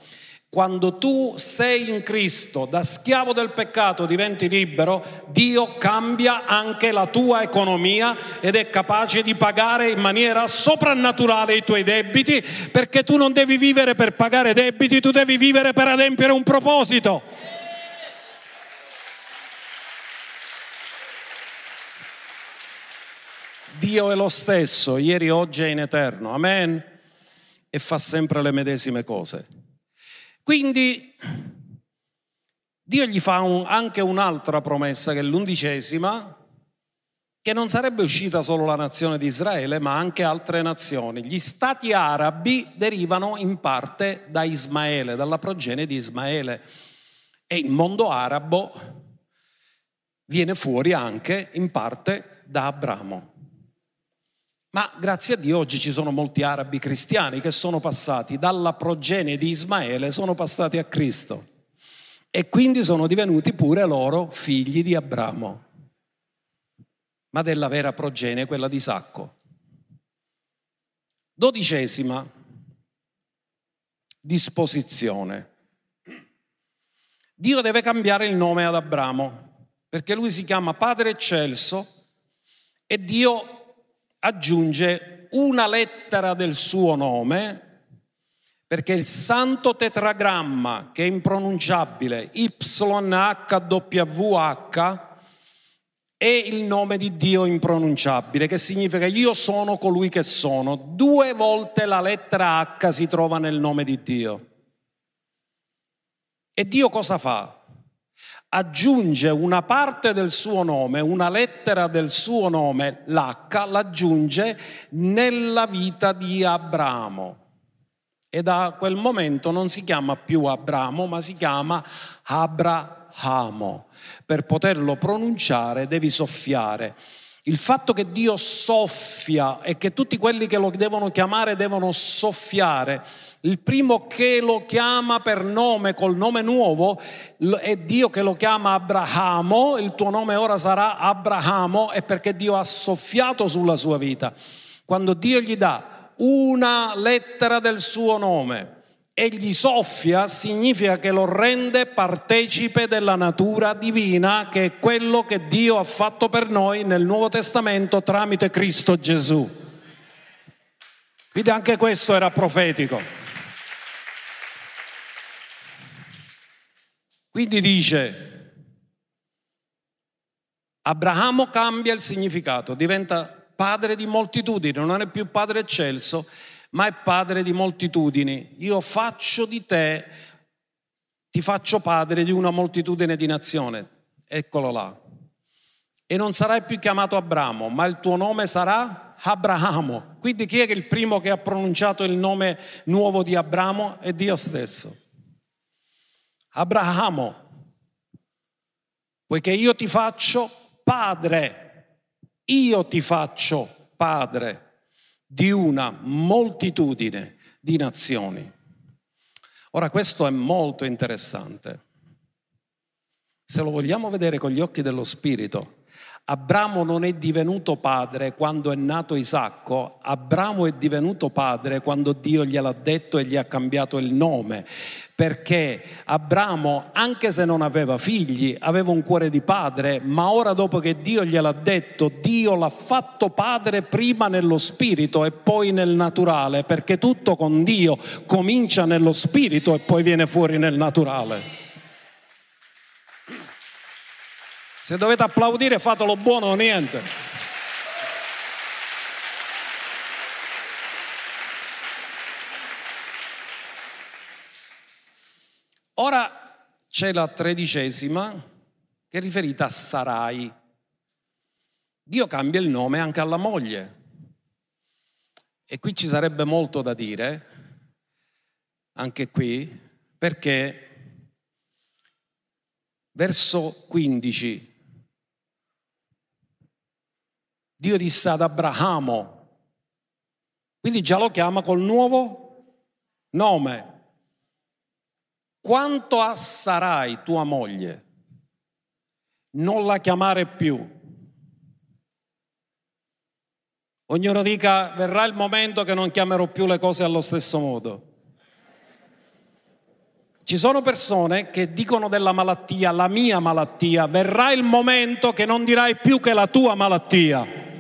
[SPEAKER 1] Quando tu sei in Cristo, da schiavo del peccato diventi libero, Dio cambia anche la tua economia ed è capace di pagare in maniera soprannaturale i tuoi debiti, perché tu non devi vivere per pagare debiti, tu devi vivere per adempiere un proposito. Dio è lo stesso, ieri, oggi e in eterno. Amen. E fa sempre le medesime cose. Quindi Dio gli fa un, anche un'altra promessa, che è l'undicesima, che non sarebbe uscita solo la nazione di Israele, ma anche altre nazioni. Gli stati arabi derivano in parte da Ismaele, dalla progenie di Ismaele. E il mondo arabo viene fuori anche in parte da Abramo. Ma grazie a Dio oggi ci sono molti arabi cristiani che sono passati dalla progenie di Ismaele, sono passati a Cristo e quindi sono divenuti pure loro figli di Abramo, ma della vera progenie, quella di Isacco. Dodicesima disposizione. Dio deve cambiare il nome ad Abramo perché lui si chiama Padre Eccelso e Dio aggiunge una lettera del suo nome perché il santo tetragramma che è impronunciabile YHWH è il nome di Dio impronunciabile, che significa io sono colui che sono. Due volte la lettera H si trova nel nome di Dio. E Dio cosa fa? Aggiunge una parte del suo nome, una lettera del suo nome, l'H, l'aggiunge nella vita di Abramo. E da quel momento non si chiama più Abramo, ma si chiama Abrahamo. Per poterlo pronunciare devi soffiare. Il fatto che Dio soffia e che tutti quelli che lo devono chiamare devono soffiare il primo che lo chiama per nome, col nome nuovo, è Dio che lo chiama Abramo, il tuo nome ora sarà Abramo, è perché Dio ha soffiato sulla sua vita. Quando Dio gli dà una lettera del suo nome e gli soffia, significa che lo rende partecipe della natura divina, che è quello che Dio ha fatto per noi nel Nuovo Testamento tramite Cristo Gesù. Quindi anche questo era profetico. Quindi dice, Abramo cambia il significato, diventa padre di moltitudini, non è più padre eccelso, ma è padre di moltitudini. Io faccio di te, ti faccio padre di una moltitudine di nazioni. Eccolo là. E non sarai più chiamato Abramo, ma il tuo nome sarà Abramo. Quindi chi è il primo che ha pronunciato il nome nuovo di Abramo? È Dio stesso. Abramo, poiché io ti faccio padre, io ti faccio padre di una moltitudine di nazioni. Ora questo è molto interessante. Se lo vogliamo vedere con gli occhi dello Spirito, Abramo non è divenuto padre quando è nato Isacco, Abramo è divenuto padre quando Dio gliel'ha detto e gli ha cambiato il nome, perché Abramo, anche se non aveva figli, aveva un cuore di padre, ma ora dopo che Dio gliel'ha detto, Dio l'ha fatto padre prima nello spirito e poi nel naturale, perché tutto con Dio comincia nello spirito e poi viene fuori nel naturale. Se dovete applaudire fatelo buono o niente. Ora c'è la tredicesima che è riferita a Sarai. Dio cambia il nome anche alla moglie. E qui ci sarebbe molto da dire, anche qui, perché verso 15 Dio disse ad Abramo, quindi già lo chiama col nuovo nome. Quanto a Sarai, tua moglie, non la chiamare più. Ognuno dica, verrà il momento che non chiamerò più le cose allo stesso modo. Ci sono persone che dicono della malattia, la mia malattia, verrà il momento che non dirai più che la tua malattia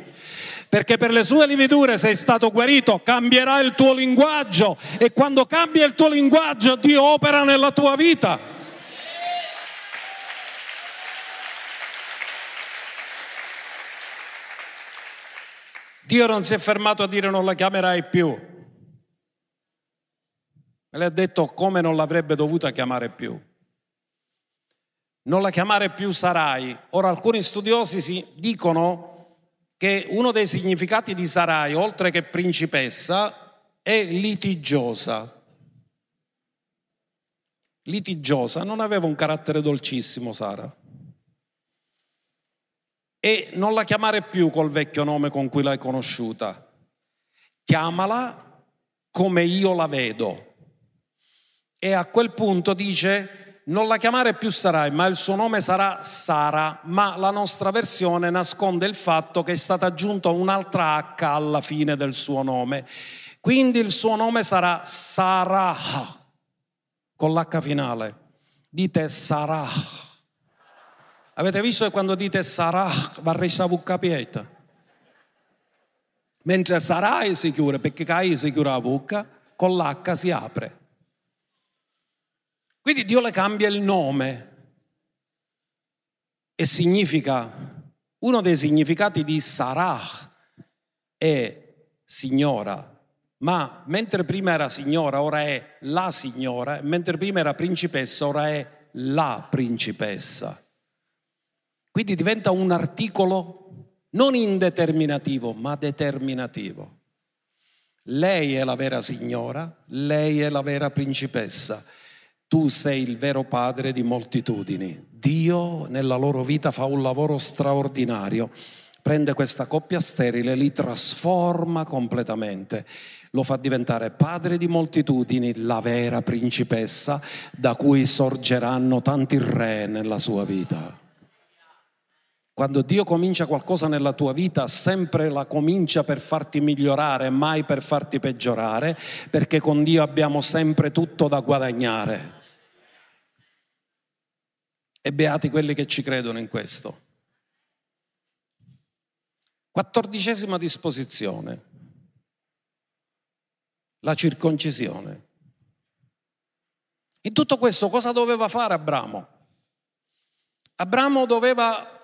[SPEAKER 1] perché per le sue lividure sei stato guarito, cambierà il tuo linguaggio e quando cambia il tuo linguaggio Dio opera nella tua vita. Dio non si è fermato a dire non la chiamerai più. Me ha detto come non l'avrebbe dovuta chiamare più. Non la chiamare più sarai. Ora alcuni studiosi si dicono che uno dei significati di Sarai, oltre che principessa, è litigiosa. Litigiosa, non aveva un carattere dolcissimo Sara. E non la chiamare più col vecchio nome con cui l'hai conosciuta. Chiamala come io la vedo. E a quel punto dice non la chiamare più Sarai, ma il suo nome sarà Sara, ma la nostra versione nasconde il fatto che è stata aggiunta un'altra H alla fine del suo nome. Quindi il suo nome sarà Sarah, con l'H finale. Dite Sarah. Avete visto che quando dite Sarah va resa vucca pieta? Mentre Sarai si chiude, perché Cai si chiude la vucca, con l'H si apre. Quindi Dio le cambia il nome e significa, uno dei significati di Sarah è signora, ma mentre prima era signora, ora è la signora, mentre prima era principessa, ora è la principessa. Quindi diventa un articolo non indeterminativo, ma determinativo. Lei è la vera signora, lei è la vera principessa tu sei il vero padre di moltitudini. Dio nella loro vita fa un lavoro straordinario. Prende questa coppia sterile, li trasforma completamente, lo fa diventare padre di moltitudini, la vera principessa da cui sorgeranno tanti re nella sua vita. Quando Dio comincia qualcosa nella tua vita, sempre la comincia per farti migliorare, mai per farti peggiorare, perché con Dio abbiamo sempre tutto da guadagnare. E beati quelli che ci credono in questo. Quattordicesima disposizione. La circoncisione. In tutto questo cosa doveva fare Abramo? Abramo doveva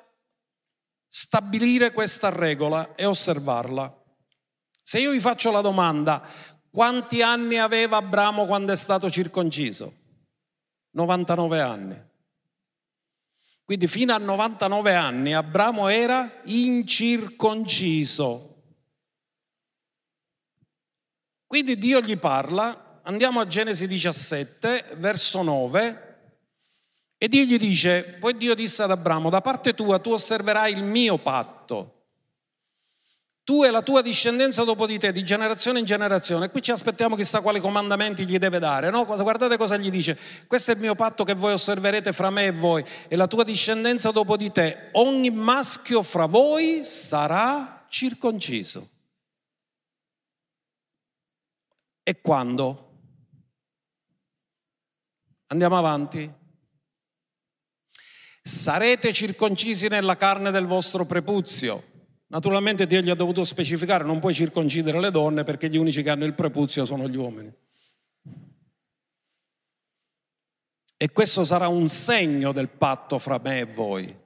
[SPEAKER 1] stabilire questa regola e osservarla. Se io vi faccio la domanda, quanti anni aveva Abramo quando è stato circonciso? 99 anni. Quindi fino a 99 anni Abramo era incirconciso. Quindi Dio gli parla, andiamo a Genesi 17, verso 9, e Dio gli dice, poi Dio disse ad Abramo, da parte tua tu osserverai il mio patto. Tu e la tua discendenza dopo di te, di generazione in generazione. Qui ci aspettiamo chissà quali comandamenti gli deve dare, no? Guardate cosa gli dice. Questo è il mio patto che voi osserverete fra me e voi e la tua discendenza dopo di te. Ogni maschio fra voi sarà circonciso. E quando? Andiamo avanti. Sarete circoncisi nella carne del vostro prepuzio Naturalmente Dio gli ha dovuto specificare, non puoi circoncidere le donne perché gli unici che hanno il prepuzio sono gli uomini. E questo sarà un segno del patto fra me e voi.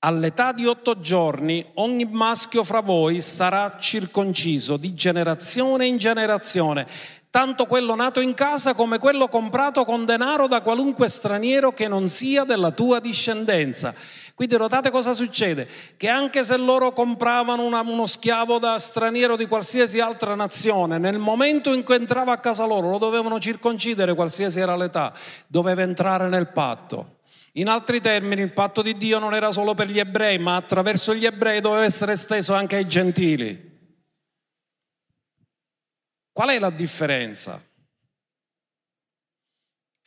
[SPEAKER 1] All'età di otto giorni ogni maschio fra voi sarà circonciso di generazione in generazione, tanto quello nato in casa come quello comprato con denaro da qualunque straniero che non sia della tua discendenza quindi notate cosa succede? Che anche se loro compravano una, uno schiavo da straniero di qualsiasi altra nazione, nel momento in cui entrava a casa loro lo dovevano circoncidere qualsiasi era l'età, doveva entrare nel patto. In altri termini, il patto di Dio non era solo per gli ebrei, ma attraverso gli ebrei doveva essere esteso anche ai gentili. Qual è la differenza?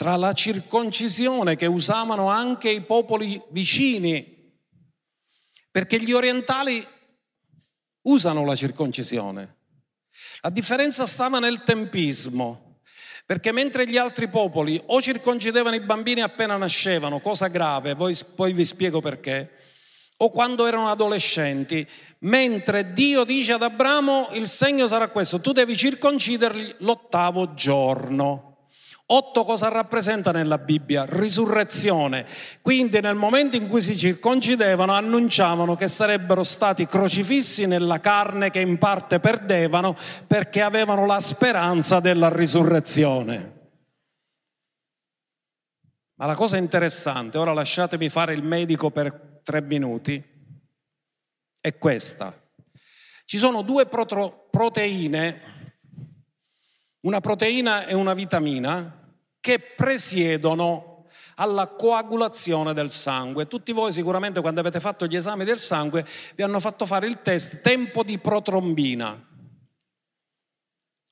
[SPEAKER 1] Tra la circoncisione che usavano anche i popoli vicini, perché gli orientali usano la circoncisione. La differenza stava nel tempismo, perché mentre gli altri popoli o circoncidevano i bambini appena nascevano, cosa grave, poi, vi spiego perché, o quando erano adolescenti, mentre Dio dice ad Abramo il segno sarà questo, tu devi circonciderli l'ottavo giorno. Otto cosa rappresenta nella Bibbia? Risurrezione. Quindi nel momento in cui si circoncidevano annunciavano che sarebbero stati crocifissi nella carne che in parte perdevano perché avevano la speranza della risurrezione. Ma la cosa interessante, ora lasciatemi fare il medico per tre minuti, è questa. Ci sono due proteine, una proteina e una vitamina, che presiedono alla coagulazione del sangue. Tutti voi sicuramente quando avete fatto gli esami del sangue vi hanno fatto fare il test tempo di protrombina.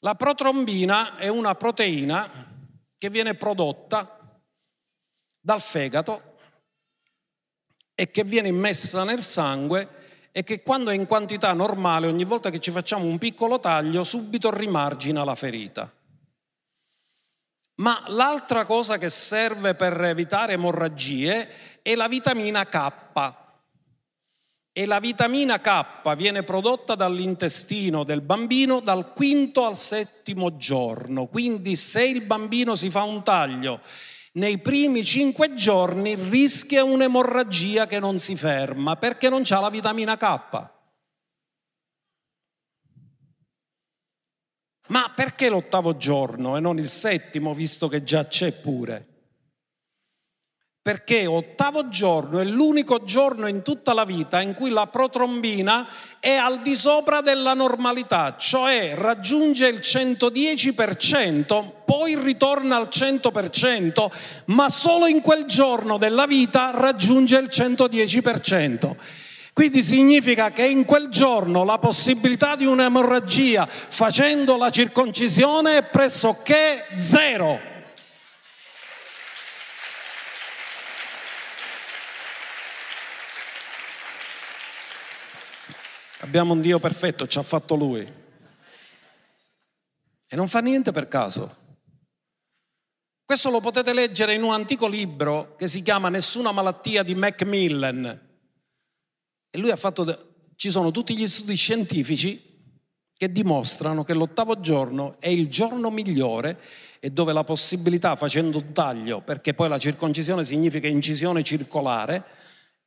[SPEAKER 1] La protrombina è una proteina che viene prodotta dal fegato e che viene immessa nel sangue e che quando è in quantità normale, ogni volta che ci facciamo un piccolo taglio, subito rimargina la ferita. Ma l'altra cosa che serve per evitare emorragie è la vitamina K. E la vitamina K viene prodotta dall'intestino del bambino dal quinto al settimo giorno. Quindi se il bambino si fa un taglio nei primi cinque giorni rischia un'emorragia che non si ferma perché non ha la vitamina K. Ma perché l'ottavo giorno e non il settimo, visto che già c'è pure? Perché ottavo giorno è l'unico giorno in tutta la vita in cui la protrombina è al di sopra della normalità, cioè raggiunge il 110%, poi ritorna al 100%, ma solo in quel giorno della vita raggiunge il 110%. Quindi significa che in quel giorno la possibilità di un'emorragia facendo la circoncisione è pressoché zero. Abbiamo un Dio perfetto, ci ha fatto Lui. E non fa niente per caso. Questo lo potete leggere in un antico libro che si chiama Nessuna malattia di Macmillan e lui ha fatto, ci sono tutti gli studi scientifici che dimostrano che l'ottavo giorno è il giorno migliore e dove la possibilità facendo un taglio, perché poi la circoncisione significa incisione circolare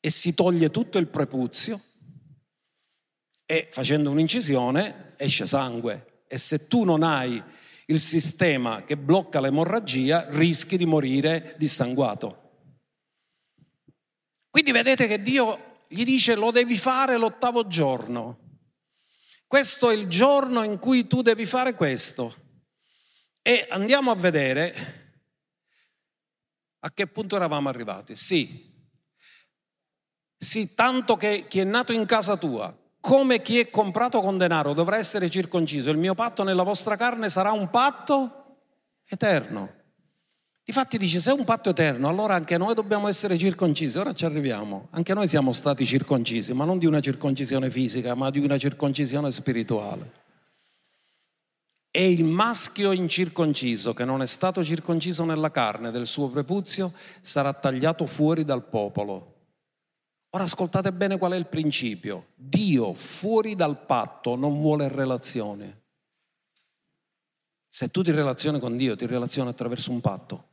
[SPEAKER 1] e si toglie tutto il prepuzio e facendo un'incisione esce sangue e se tu non hai il sistema che blocca l'emorragia rischi di morire dissanguato. Quindi vedete che Dio gli dice lo devi fare l'ottavo giorno. Questo è il giorno in cui tu devi fare questo. E andiamo a vedere a che punto eravamo arrivati. Sì, sì, tanto che chi è nato in casa tua come chi è comprato con denaro dovrà essere circonciso, il mio patto nella vostra carne sarà un patto eterno. Difatti dice, se è un patto eterno, allora anche noi dobbiamo essere circoncisi. Ora ci arriviamo. Anche noi siamo stati circoncisi, ma non di una circoncisione fisica, ma di una circoncisione spirituale. E il maschio incirconciso, che non è stato circonciso nella carne del suo prepuzio, sarà tagliato fuori dal popolo. Ora ascoltate bene qual è il principio. Dio fuori dal patto non vuole relazione. Se tu ti relazioni con Dio, ti relazioni attraverso un patto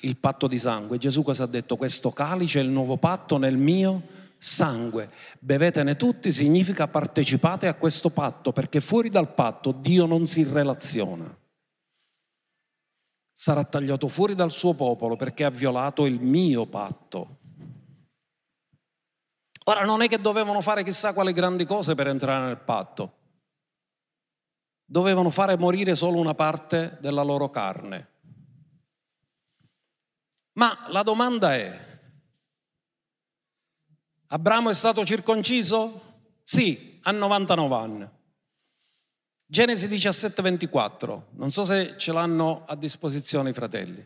[SPEAKER 1] il patto di sangue. Gesù cosa ha detto? Questo calice è il nuovo patto nel mio sangue. Bevetene tutti significa partecipate a questo patto, perché fuori dal patto Dio non si relaziona. Sarà tagliato fuori dal suo popolo perché ha violato il mio patto. Ora non è che dovevano fare chissà quali grandi cose per entrare nel patto. Dovevano fare morire solo una parte della loro carne ma la domanda è, Abramo è stato circonciso? Sì, a 99 anni. Genesi 17, 24, non so se ce l'hanno a disposizione i fratelli.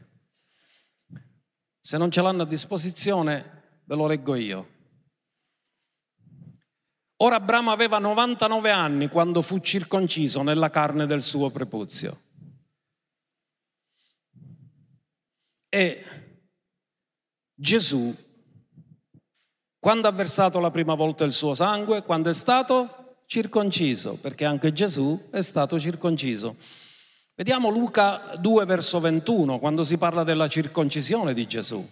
[SPEAKER 1] Se non ce l'hanno a disposizione, ve lo leggo io. Ora Abramo aveva 99 anni quando fu circonciso nella carne del suo prepuzio. E Gesù, quando ha versato la prima volta il suo sangue, quando è stato circonciso, perché anche Gesù è stato circonciso. Vediamo Luca 2 verso 21, quando si parla della circoncisione di Gesù.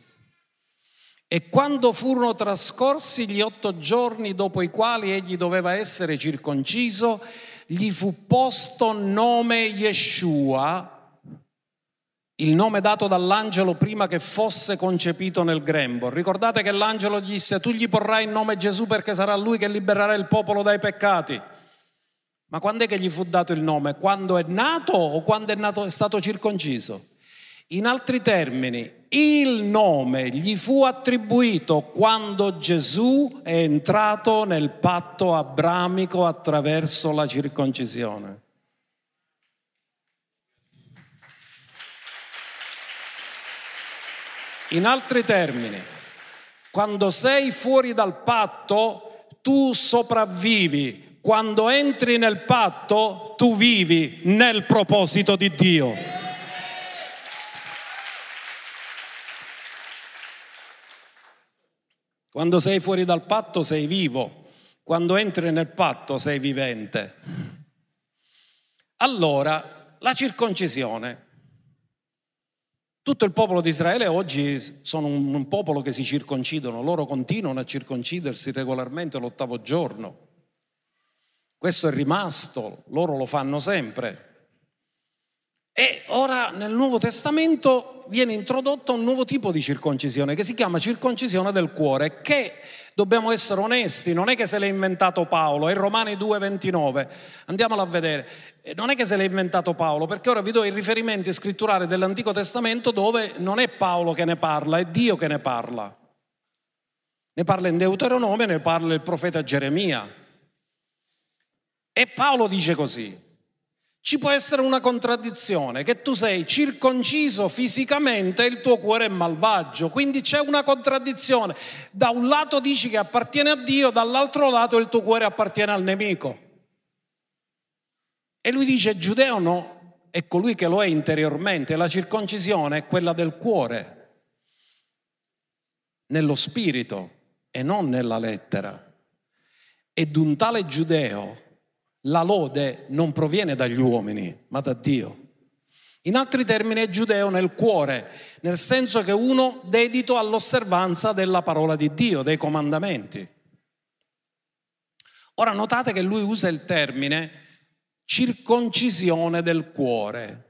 [SPEAKER 1] E quando furono trascorsi gli otto giorni dopo i quali egli doveva essere circonciso, gli fu posto nome Yeshua, il nome dato dall'angelo prima che fosse concepito nel grembo. Ricordate che l'angelo gli disse, tu gli porrai il nome Gesù perché sarà lui che libererà il popolo dai peccati. Ma quando è che gli fu dato il nome? Quando è nato o quando è, nato, è stato circonciso? In altri termini, il nome gli fu attribuito quando Gesù è entrato nel patto abramico attraverso la circoncisione. In altri termini, quando sei fuori dal patto, tu sopravvivi. Quando entri nel patto, tu vivi nel proposito di Dio. Quando sei fuori dal patto sei vivo, quando entri nel patto sei vivente. Allora, la circoncisione tutto il popolo di Israele oggi sono un, popolo che si circoncidono, loro continuano a circoncidersi regolarmente l'ottavo giorno. Questo è rimasto, loro lo fanno sempre. E ora nel Nuovo Testamento viene introdotto un nuovo tipo di circoncisione che si chiama circoncisione del cuore, che Dobbiamo essere onesti, non è che se l'ha inventato Paolo, è Romani 2,29. Andiamolo a vedere. Non è che se l'ha inventato Paolo, perché ora vi do i riferimenti scritturali dell'Antico Testamento dove non è Paolo che ne parla, è Dio che ne parla. Ne parla in Deuteronomio, ne parla il profeta Geremia. E Paolo dice così, ci può essere una contraddizione, che tu sei circonciso fisicamente e il tuo cuore è malvagio, quindi c'è una contraddizione. Da un lato dici che appartiene a Dio, dall'altro lato il tuo cuore appartiene al nemico. E lui dice, giudeo no, è colui che lo è interiormente, la circoncisione è quella del cuore, nello spirito e non nella lettera. Ed un tale giudeo la lode non proviene dagli uomini, ma da Dio. In altri termini è giudeo nel cuore, nel senso che uno dedito all'osservanza della parola di Dio, dei comandamenti. Ora notate che lui usa il termine circoncisione del cuore.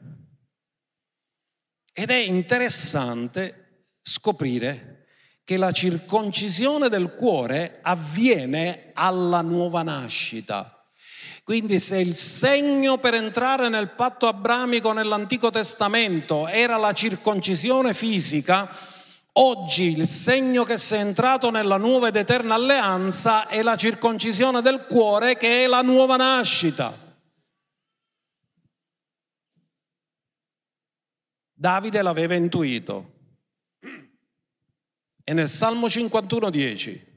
[SPEAKER 1] Ed è interessante scoprire che la circoncisione del cuore avviene alla nuova nascita. Quindi se il segno per entrare nel patto abramico nell'Antico Testamento era la circoncisione fisica, Oggi il segno che sei entrato nella nuova ed eterna alleanza è la circoncisione del cuore che è la nuova nascita. Davide l'aveva intuito. E nel Salmo 51:10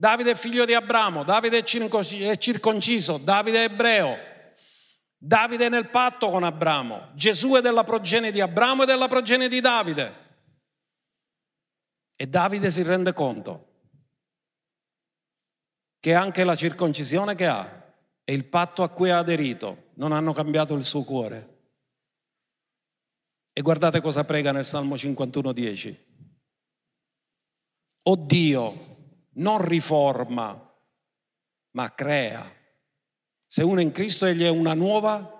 [SPEAKER 1] Davide è figlio di Abramo, Davide è circonciso, Davide è ebreo, Davide è nel patto con Abramo, Gesù è della progenie di Abramo e della progenie di Davide. E Davide si rende conto che anche la circoncisione che ha e il patto a cui ha aderito non hanno cambiato il suo cuore. E guardate cosa prega nel Salmo 51:10. O Dio, non riforma, ma crea. Se uno è in Cristo egli è una nuova.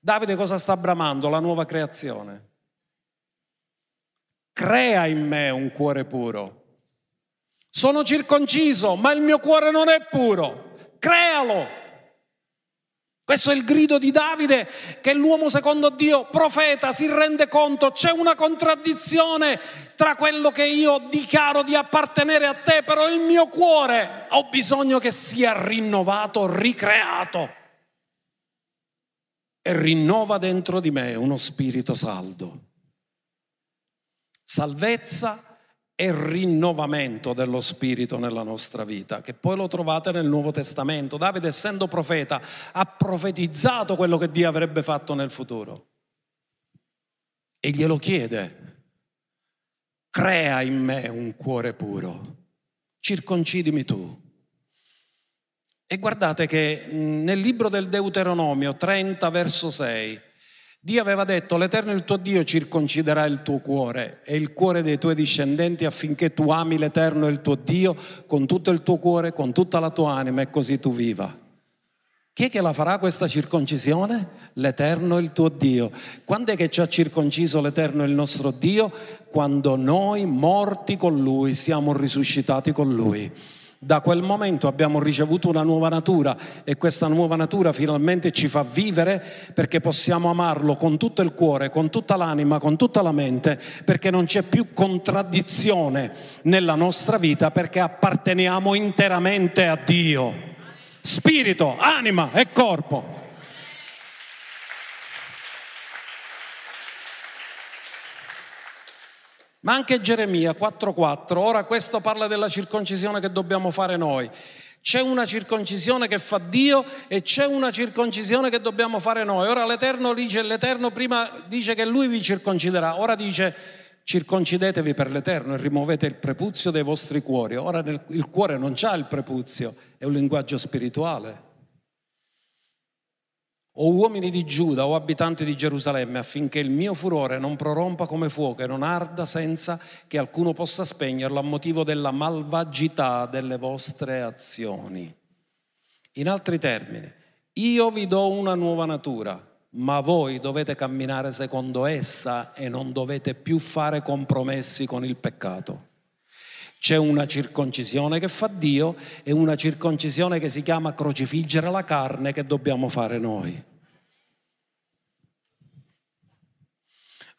[SPEAKER 1] Davide cosa sta bramando? La nuova creazione crea in me un cuore puro. Sono circonciso, ma il mio cuore non è puro. Crealo. Questo è il grido di Davide che l'uomo secondo Dio, profeta, si rende conto, c'è una contraddizione tra quello che io dichiaro di appartenere a te, però il mio cuore ho bisogno che sia rinnovato, ricreato. E rinnova dentro di me uno spirito saldo salvezza e rinnovamento dello Spirito nella nostra vita, che poi lo trovate nel Nuovo Testamento. Davide, essendo profeta, ha profetizzato quello che Dio avrebbe fatto nel futuro. E glielo chiede, crea in me un cuore puro, circoncidimi tu. E guardate che nel libro del Deuteronomio 30 verso 6 Dio aveva detto, l'Eterno il tuo Dio circonciderà il tuo cuore e il cuore dei tuoi discendenti affinché tu ami l'Eterno il tuo Dio con tutto il tuo cuore, con tutta la tua anima e così tu viva. Chi è che la farà questa circoncisione? L'Eterno il tuo Dio. Quando è che ci ha circonciso l'Eterno il nostro Dio? Quando noi morti con Lui siamo risuscitati con Lui. Da quel momento abbiamo ricevuto una nuova natura e questa nuova natura finalmente ci fa vivere perché possiamo amarlo con tutto il cuore, con tutta l'anima, con tutta la mente, perché non c'è più contraddizione nella nostra vita perché apparteniamo interamente a Dio. Spirito, anima e corpo. Ma anche Geremia 4:4, ora questo parla della circoncisione che dobbiamo fare noi. C'è una circoncisione che fa Dio e c'è una circoncisione che dobbiamo fare noi. Ora l'Eterno dice, l'Eterno prima dice che Lui vi circonciderà, ora dice circoncidetevi per l'Eterno e rimuovete il prepuzio dei vostri cuori. Ora il cuore non ha il prepuzio, è un linguaggio spirituale o uomini di Giuda o abitanti di Gerusalemme, affinché il mio furore non prorompa come fuoco e non arda senza che alcuno possa spegnerlo a motivo della malvagità delle vostre azioni. In altri termini, io vi do una nuova natura, ma voi dovete camminare secondo essa e non dovete più fare compromessi con il peccato. C'è una circoncisione che fa Dio e una circoncisione che si chiama crocifiggere la carne che dobbiamo fare noi.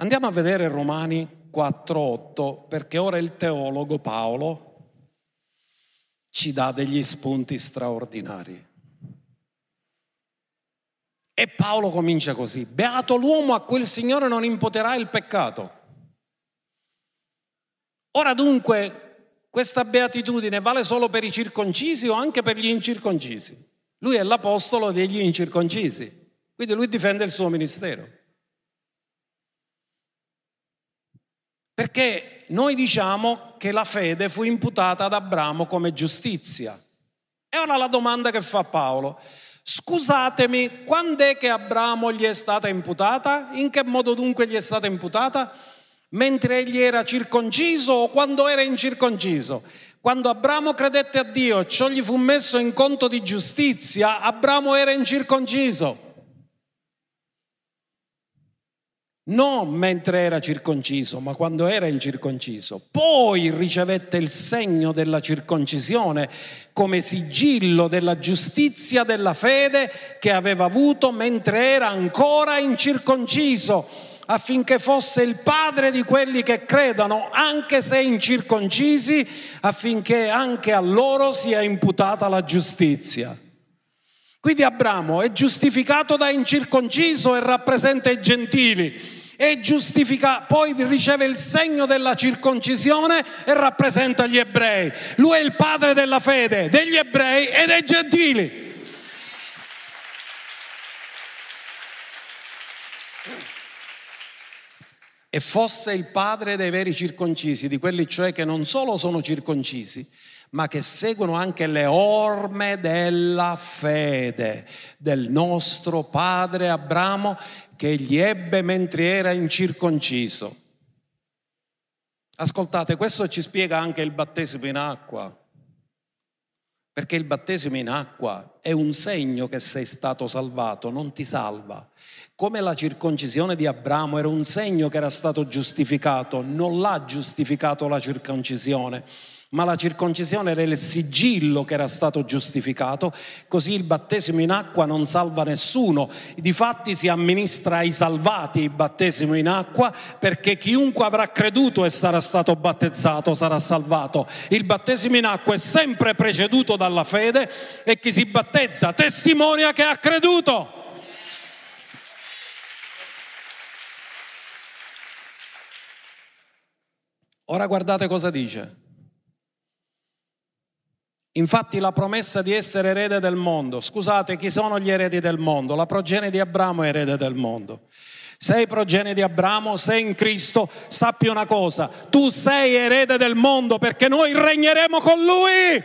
[SPEAKER 1] Andiamo a vedere Romani 4.8 perché ora il teologo Paolo ci dà degli spunti straordinari. E Paolo comincia così, beato l'uomo a cui il Signore non impoterà il peccato. Ora dunque questa beatitudine vale solo per i circoncisi o anche per gli incirconcisi? Lui è l'apostolo degli incirconcisi, quindi lui difende il suo ministero. Perché noi diciamo che la fede fu imputata ad Abramo come giustizia. E ora la domanda che fa Paolo, scusatemi, quando è che Abramo gli è stata imputata? In che modo dunque gli è stata imputata? mentre egli era circonciso o quando era incirconciso. Quando Abramo credette a Dio ciò gli fu messo in conto di giustizia, Abramo era incirconciso. Non mentre era circonciso, ma quando era incirconciso. Poi ricevette il segno della circoncisione come sigillo della giustizia della fede che aveva avuto mentre era ancora incirconciso affinché fosse il padre di quelli che credano, anche se incirconcisi, affinché anche a loro sia imputata la giustizia. Quindi Abramo è giustificato da incirconciso e rappresenta i gentili e giustifica, poi riceve il segno della circoncisione e rappresenta gli ebrei. Lui è il padre della fede degli ebrei e dei gentili. E fosse il padre dei veri circoncisi, di quelli cioè che non solo sono circoncisi, ma che seguono anche le orme della fede del nostro padre Abramo che egli ebbe mentre era incirconciso. Ascoltate, questo ci spiega anche il battesimo in acqua, perché il battesimo in acqua è un segno che sei stato salvato, non ti salva. Come la circoncisione di Abramo era un segno che era stato giustificato, non l'ha giustificato la circoncisione ma la circoncisione era il sigillo che era stato giustificato, così il battesimo in acqua non salva nessuno. Difatti si amministra ai salvati il battesimo in acqua perché chiunque avrà creduto e sarà stato battezzato sarà salvato. Il battesimo in acqua è sempre preceduto dalla fede e chi si battezza testimonia che ha creduto. Ora guardate cosa dice. Infatti la promessa di essere erede del mondo, scusate, chi sono gli eredi del mondo? La progenie di Abramo è erede del mondo. Sei progenie di Abramo, sei in Cristo, sappi una cosa, tu sei erede del mondo perché noi regneremo con lui.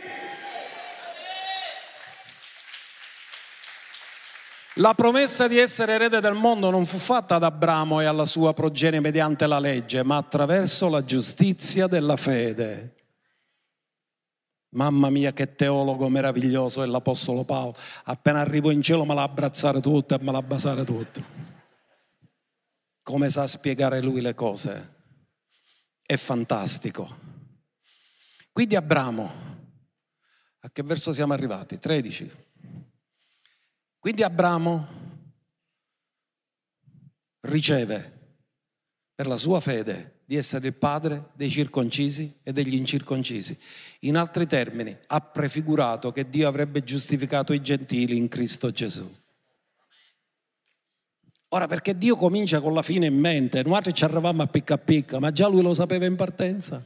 [SPEAKER 1] La promessa di essere erede del mondo non fu fatta ad Abramo e alla sua progenie mediante la legge, ma attraverso la giustizia della fede. Mamma mia che teologo meraviglioso è l'Apostolo Paolo. Appena arrivo in cielo me la abbracciare tutto e me la basare tutto. Come sa spiegare lui le cose. È fantastico. Quindi Abramo, a che verso siamo arrivati? 13. Quindi Abramo riceve per la sua fede di essere il padre dei circoncisi e degli incirconcisi. In altri termini, ha prefigurato che Dio avrebbe giustificato i gentili in Cristo Gesù. Ora, perché Dio comincia con la fine in mente, noi ci arrivavamo a picca a picca, ma già lui lo sapeva in partenza.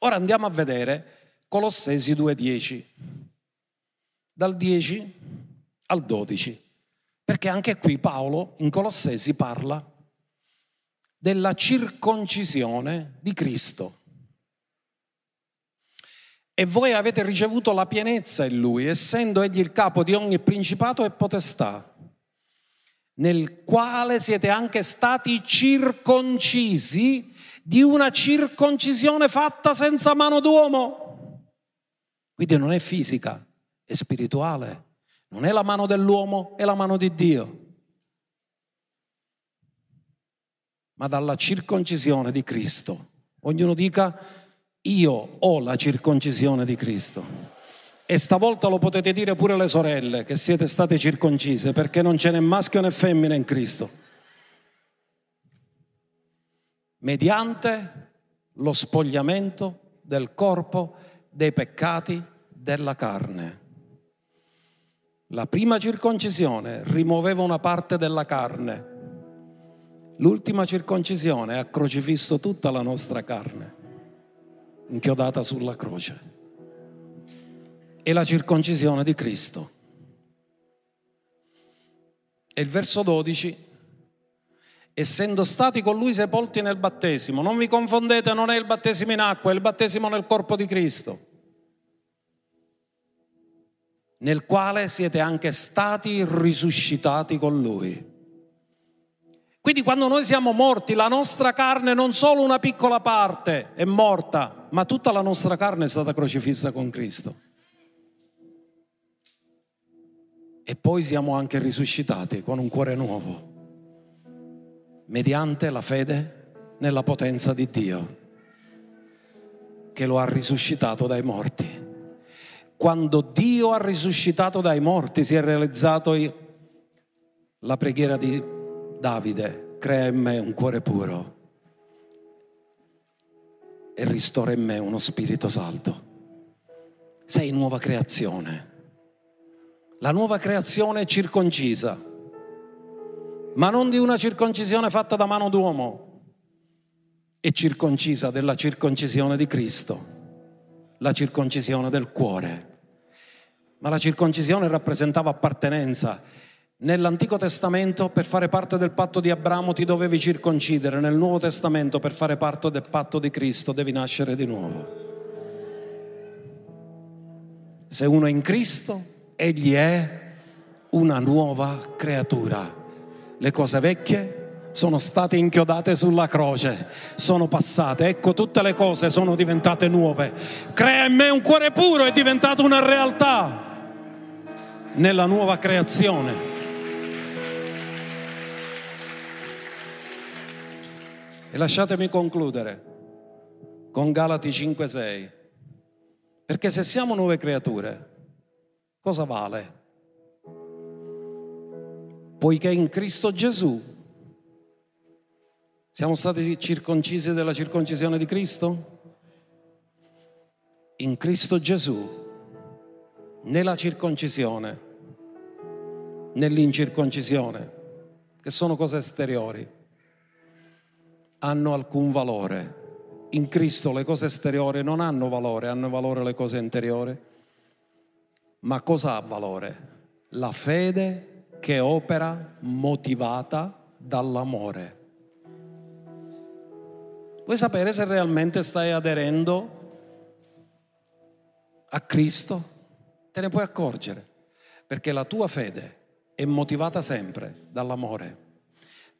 [SPEAKER 1] Ora andiamo a vedere Colossesi 2.10, dal 10 al 12. Perché anche qui Paolo in Colossesi parla della circoncisione di Cristo. E voi avete ricevuto la pienezza in lui, essendo egli il capo di ogni principato e potestà, nel quale siete anche stati circoncisi di una circoncisione fatta senza mano d'uomo. Quindi non è fisica, è spirituale. Non è la mano dell'uomo, è la mano di Dio. Ma dalla circoncisione di Cristo. Ognuno dica, io ho la circoncisione di Cristo. E stavolta lo potete dire pure le sorelle che siete state circoncise, perché non ce n'è maschio né femmina in Cristo. Mediante lo spogliamento del corpo dei peccati della carne. La prima circoncisione rimuoveva una parte della carne. L'ultima circoncisione ha crocifisso tutta la nostra carne, inchiodata sulla croce. È la circoncisione di Cristo. E il verso 12, essendo stati con lui sepolti nel battesimo, non vi confondete, non è il battesimo in acqua, è il battesimo nel corpo di Cristo nel quale siete anche stati risuscitati con Lui. Quindi quando noi siamo morti, la nostra carne, non solo una piccola parte è morta, ma tutta la nostra carne è stata crocifissa con Cristo. E poi siamo anche risuscitati con un cuore nuovo, mediante la fede nella potenza di Dio, che lo ha risuscitato dai morti quando Dio ha risuscitato dai morti, si è realizzato la preghiera di Davide, crea in me un cuore puro e ristora in me uno spirito saldo. Sei nuova creazione. La nuova creazione è circoncisa, ma non di una circoncisione fatta da mano d'uomo, è circoncisa della circoncisione di Cristo, la circoncisione del cuore. Ma la circoncisione rappresentava appartenenza Nell'Antico Testamento per fare parte del patto di Abramo ti dovevi circoncidere, nel Nuovo Testamento per fare parte del patto di Cristo devi nascere di nuovo. Se uno è in Cristo, egli è una nuova creatura. Le cose vecchie sono state inchiodate sulla croce, sono passate, ecco tutte le cose sono diventate nuove. Crea in me un cuore puro, è diventato una realtà nella nuova creazione. E lasciatemi concludere con Galati 5:6. Perché se siamo nuove creature, cosa vale? Poiché in Cristo Gesù siamo stati circoncisi della circoncisione di Cristo? In Cristo Gesù, nella circoncisione, nell'incirconcisione, che sono cose esteriori hanno alcun valore. In Cristo le cose esteriori non hanno valore, hanno valore le cose interiori. Ma cosa ha valore? La fede che opera motivata dall'amore. Vuoi sapere se realmente stai aderendo a Cristo? Te ne puoi accorgere, perché la tua fede è motivata sempre dall'amore.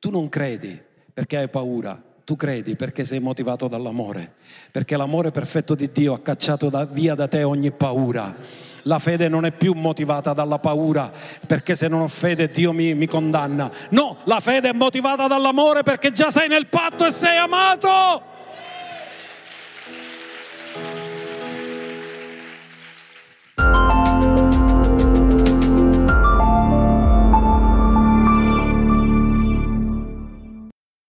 [SPEAKER 1] Tu non credi perché hai paura, tu credi perché sei motivato dall'amore, perché l'amore perfetto di Dio ha cacciato da, via da te ogni paura. La fede non è più motivata dalla paura, perché se non ho fede Dio mi, mi condanna. No, la fede è motivata dall'amore perché già sei nel patto e sei amato.